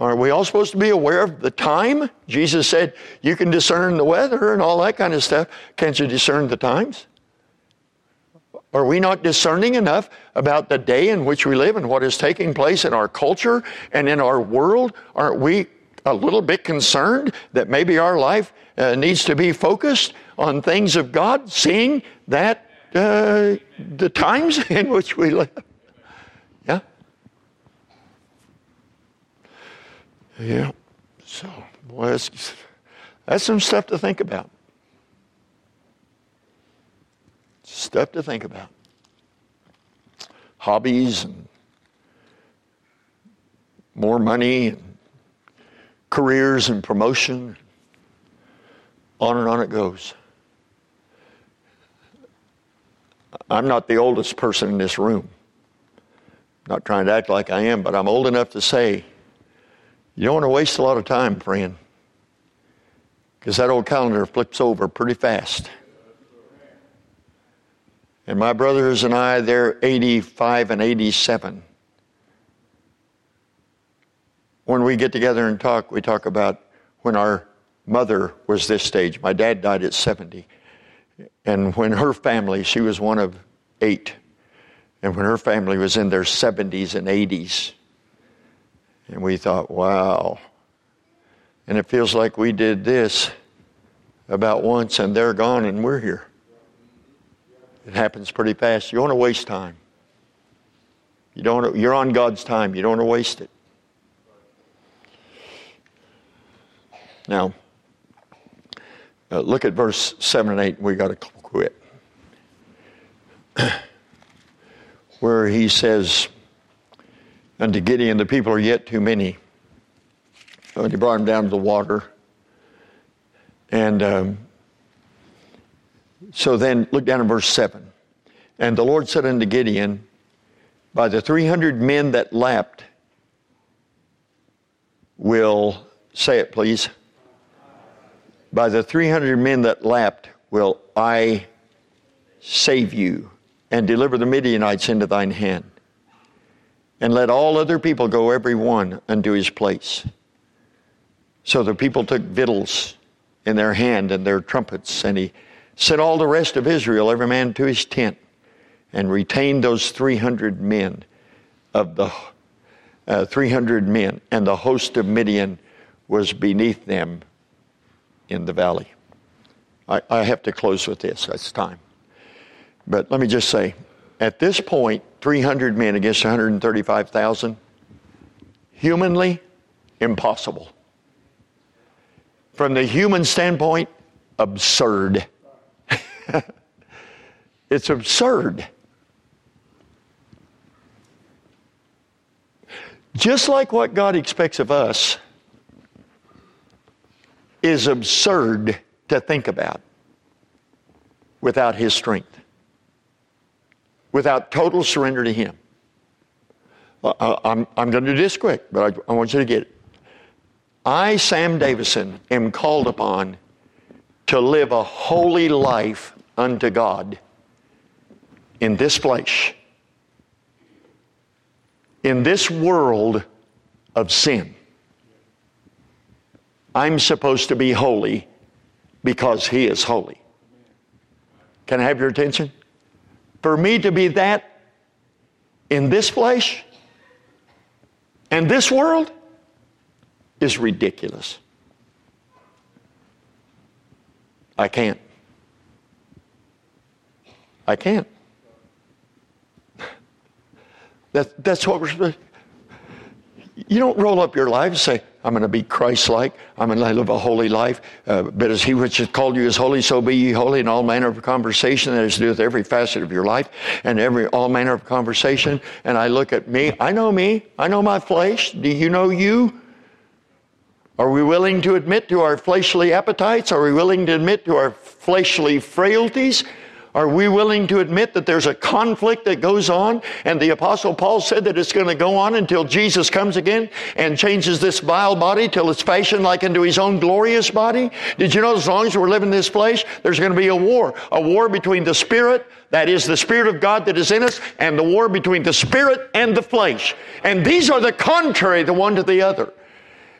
Aren't we all supposed to be aware of the time? Jesus said, You can discern the weather and all that kind of stuff. Can't you discern the times? Are we not discerning enough about the day in which we live and what is taking place in our culture and in our world? Aren't we a little bit concerned that maybe our life uh, needs to be focused on things of God, seeing that uh, the times (laughs) in which we live? Yeah? Yeah. So, boy, that's, that's some stuff to think about. Stuff to think about. Hobbies and more money and careers and promotion. On and on it goes. I'm not the oldest person in this room. I'm not trying to act like I am, but I'm old enough to say, you don't want to waste a lot of time, friend, because that old calendar flips over pretty fast. And my brothers and I, they're 85 and 87. When we get together and talk, we talk about when our mother was this stage. My dad died at 70. And when her family, she was one of eight, and when her family was in their 70s and 80s, and we thought, wow. And it feels like we did this about once and they're gone and we're here. It happens pretty fast. You don't want to waste time. You don't. You're on God's time. You don't want to waste it. Now, uh, look at verse seven and eight. We got to quit. (clears throat) Where he says, "Unto Gideon, the people are yet too many." And he brought him down to the water, and um, so then look down in verse 7. And the Lord said unto Gideon, By the 300 men that lapped, will, say it please, by the 300 men that lapped, will I save you and deliver the Midianites into thine hand. And let all other people go, every one, unto his place. So the people took victuals in their hand and their trumpets, and he sent all the rest of Israel, every man to his tent, and retained those 300 men of the uh, 300 men, and the host of Midian was beneath them in the valley. I, I have to close with this. That's time. But let me just say, at this point, 300 men against 135,000, humanly impossible. From the human standpoint, absurd. (laughs) it's absurd. Just like what God expects of us is absurd to think about without His strength, without total surrender to Him. Uh, uh, I'm, I'm going to do this quick, but I, I want you to get it. I, Sam Davison, am called upon to live a holy life unto God in this place, in this world of sin. I'm supposed to be holy because He is holy. Can I have your attention? For me to be that in this place and this world is ridiculous. I can't. I can't. That, that's what we're You don't roll up your life and say, I'm going to be Christ like. I'm going to live a holy life. Uh, but as He which has called you is holy, so be ye holy in all manner of conversation that has to do with every facet of your life and every all manner of conversation. And I look at me. I know me. I know my flesh. Do you know you? Are we willing to admit to our fleshly appetites? Are we willing to admit to our fleshly frailties? Are we willing to admit that there's a conflict that goes on? And the Apostle Paul said that it's going to go on until Jesus comes again and changes this vile body till it's fashioned like into his own glorious body. Did you know as long as we're living in this flesh, there's going to be a war. A war between the Spirit, that is the Spirit of God that is in us, and the war between the Spirit and the flesh. And these are the contrary the one to the other.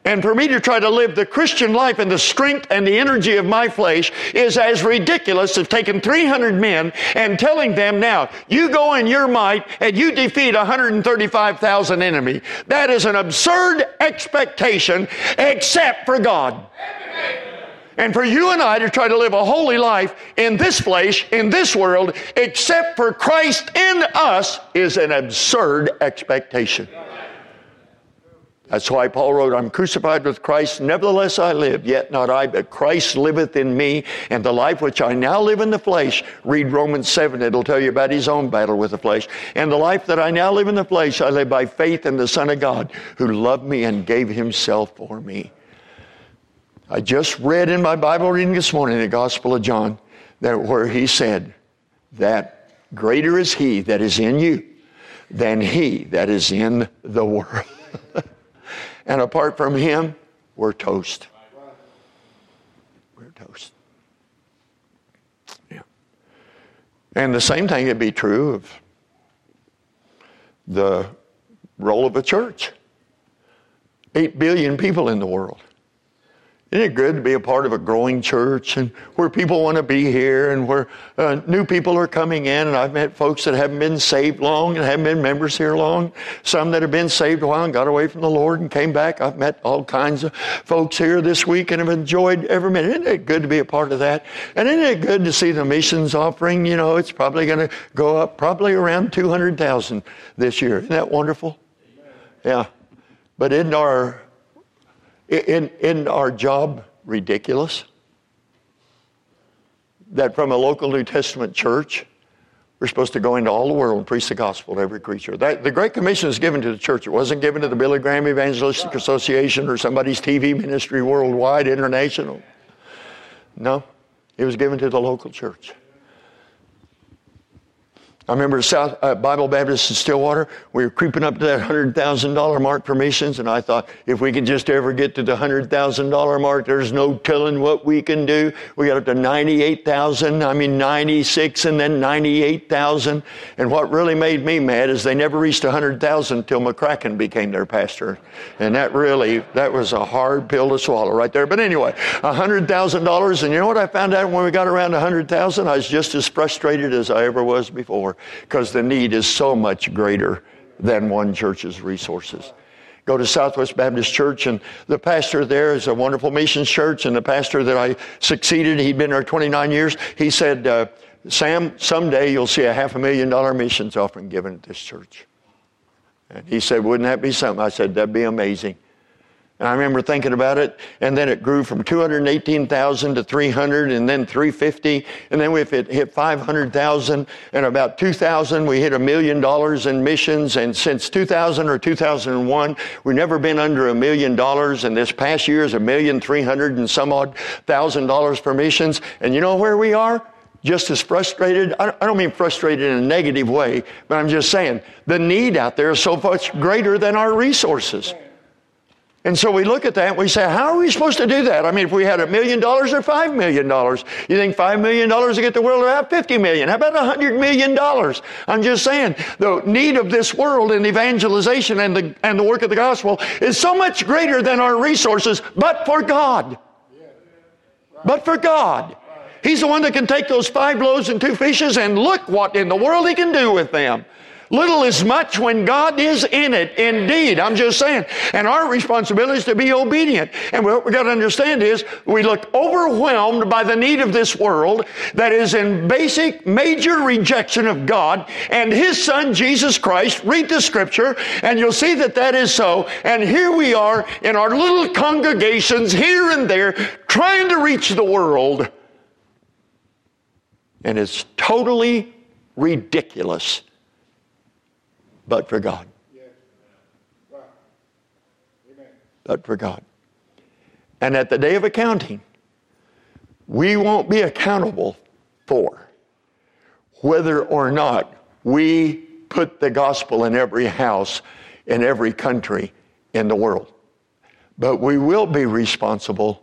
And for me to try to live the Christian life in the strength and the energy of my flesh is as ridiculous as taking 300 men and telling them now, you go in your might and you defeat 135,000 enemy. That is an absurd expectation except for God. And for you and I to try to live a holy life in this flesh, in this world, except for Christ in us, is an absurd expectation. That's why Paul wrote, I'm crucified with Christ, nevertheless I live, yet not I, but Christ liveth in me, and the life which I now live in the flesh, read Romans 7, it'll tell you about his own battle with the flesh. And the life that I now live in the flesh, I live by faith in the Son of God, who loved me and gave himself for me. I just read in my Bible reading this morning, the Gospel of John, that where he said that greater is he that is in you than he that is in the world. (laughs) And apart from Him, we're toast. We're toast. Yeah. And the same thing would be true of the role of a church. Eight billion people in the world. Isn't it good to be a part of a growing church and where people want to be here and where uh, new people are coming in? And I've met folks that haven't been saved long and haven't been members here long. Some that have been saved a while and got away from the Lord and came back. I've met all kinds of folks here this week and have enjoyed every minute. Isn't it good to be a part of that? And isn't it good to see the missions offering? You know, it's probably going to go up probably around 200,000 this year. Isn't that wonderful? Yeah. But in our in, in our job ridiculous? That from a local New Testament church, we're supposed to go into all the world and preach the gospel to every creature. That, the Great Commission is given to the church. It wasn't given to the Billy Graham Evangelistic Association or somebody's TV ministry worldwide, international. No, it was given to the local church. I remember South uh, Bible Baptist in Stillwater. We were creeping up to that hundred thousand dollar mark for missions, and I thought if we could just ever get to the hundred thousand dollar mark, there's no telling what we can do. We got up to ninety eight thousand. I mean ninety six, and then ninety eight thousand. And what really made me mad is they never reached a hundred thousand until McCracken became their pastor, and that really that was a hard pill to swallow right there. But anyway, a hundred thousand dollars, and you know what I found out when we got around a hundred thousand? I was just as frustrated as I ever was before because the need is so much greater than one church's resources. go to Southwest Baptist Church, and the pastor there is a wonderful missions church, and the pastor that I succeeded, he'd been there 29 years, he said, uh, Sam, someday you'll see a half a million dollar missions offering given at this church. And he said, Wouldn't that be something? I said, That'd be amazing. And I remember thinking about it, and then it grew from 218,000 to 300, and then 350, and then we hit, hit 500,000, and about 2000 we hit a million dollars in missions, and since 2000 or 2001 we've never been under a million dollars, and this past year is a million three hundred and some odd thousand dollars for missions, and you know where we are? Just as frustrated. I don't mean frustrated in a negative way, but I'm just saying the need out there is so much greater than our resources. And so we look at that and we say, how are we supposed to do that? I mean, if we had a million dollars or five million dollars, you think five million dollars to get the world around? 50 million. How about a hundred million dollars? I'm just saying, the need of this world in evangelization and the, and the work of the gospel is so much greater than our resources, but for God. But for God. He's the one that can take those five loaves and two fishes and look what in the world he can do with them. Little is much when God is in it, indeed. I'm just saying. And our responsibility is to be obedient. And what we got to understand is we look overwhelmed by the need of this world that is in basic, major rejection of God and His Son, Jesus Christ. Read the scripture and you'll see that that is so. And here we are in our little congregations here and there trying to reach the world. And it's totally ridiculous but for God. But for God. And at the day of accounting, we won't be accountable for whether or not we put the gospel in every house in every country in the world. But we will be responsible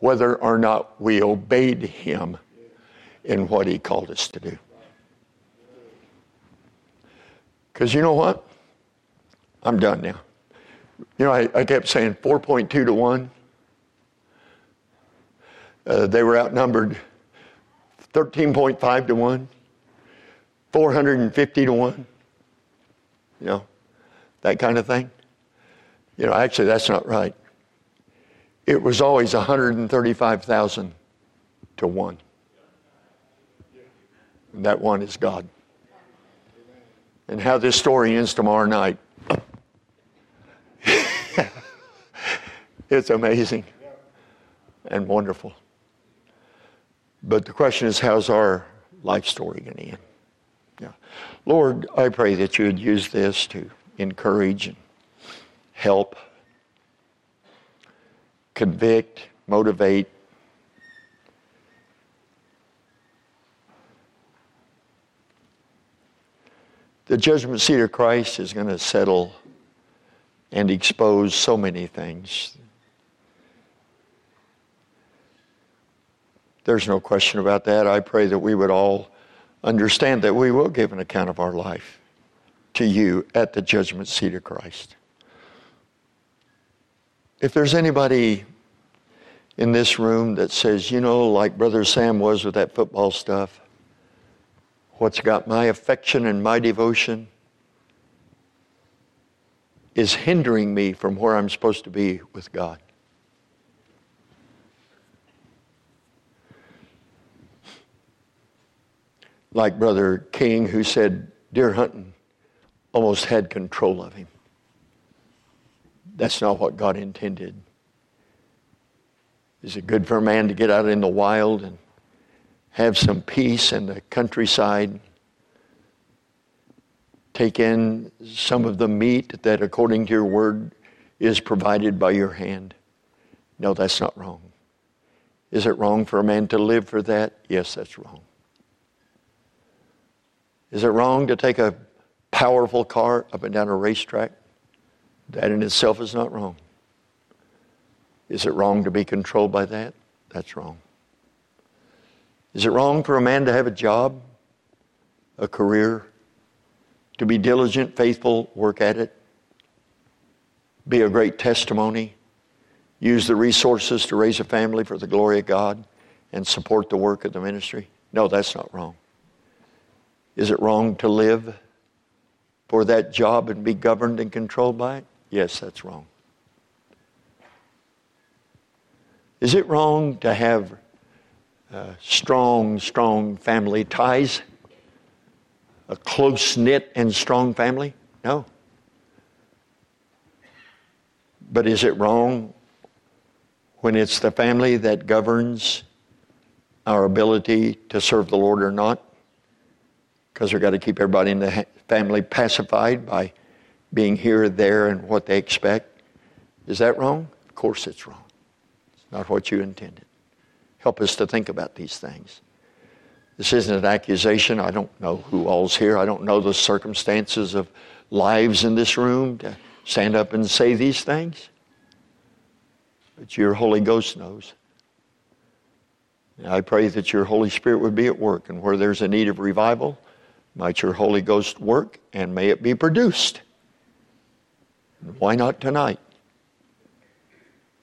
whether or not we obeyed him in what he called us to do. Because you know what? I'm done now. You know, I, I kept saying 4.2 to 1. Uh, they were outnumbered 13.5 to 1, 450 to 1. You know, that kind of thing. You know, actually, that's not right. It was always 135,000 to 1. And that one is God and how this story ends tomorrow night. it's amazing and wonderful. But the question is, how's our life story going to end? Yeah. Lord, I pray that you would use this to encourage and help, convict, motivate, The judgment seat of Christ is going to settle and expose so many things. There's no question about that. I pray that we would all understand that we will give an account of our life to you at the judgment seat of Christ. If there's anybody in this room that says, you know, like Brother Sam was with that football stuff, what's got my affection and my devotion is hindering me from where I'm supposed to be with God. Like Brother King, who said deer hunting almost had control of him. That's not what God intended. Is it good for a man to get out in the wild and have some peace in the countryside, take in some of the meat that, according to your word, is provided by your hand. No, that's not wrong. Is it wrong for a man to live for that? Yes, that's wrong. Is it wrong to take a powerful car up and down a racetrack? That in itself is not wrong. Is it wrong to be controlled by that? That's wrong. Is it wrong for a man to have a job, a career, to be diligent, faithful, work at it, be a great testimony, use the resources to raise a family for the glory of God, and support the work of the ministry? No, that's not wrong. Is it wrong to live for that job and be governed and controlled by it? Yes, that's wrong. Is it wrong to have uh, strong, strong family ties? A close knit and strong family? No. But is it wrong when it's the family that governs our ability to serve the Lord or not? Because we've got to keep everybody in the family pacified by being here, there, and what they expect. Is that wrong? Of course it's wrong. It's not what you intended. Help us to think about these things. This isn't an accusation. I don't know who all's here. I don't know the circumstances of lives in this room to stand up and say these things. But your Holy Ghost knows. And I pray that your Holy Spirit would be at work, and where there's a need of revival, might your Holy Ghost work, and may it be produced. Why not tonight?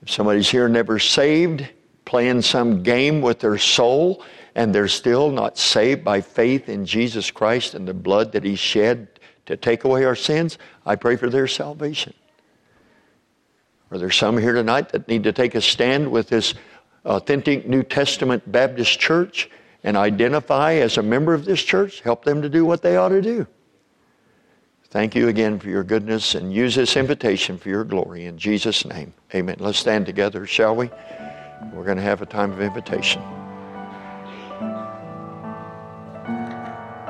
If somebody's here never saved, playing some game with their soul, and they're still not saved by faith in Jesus Christ and the blood that He shed to take away our sins, I pray for their salvation. Are there some here tonight that need to take a stand with this authentic New Testament Baptist church and identify as a member of this church? Help them to do what they ought to do. Thank you again for your goodness and use this invitation for your glory. In Jesus' name, amen. Let's stand together, shall we? We're going to have a time of invitation.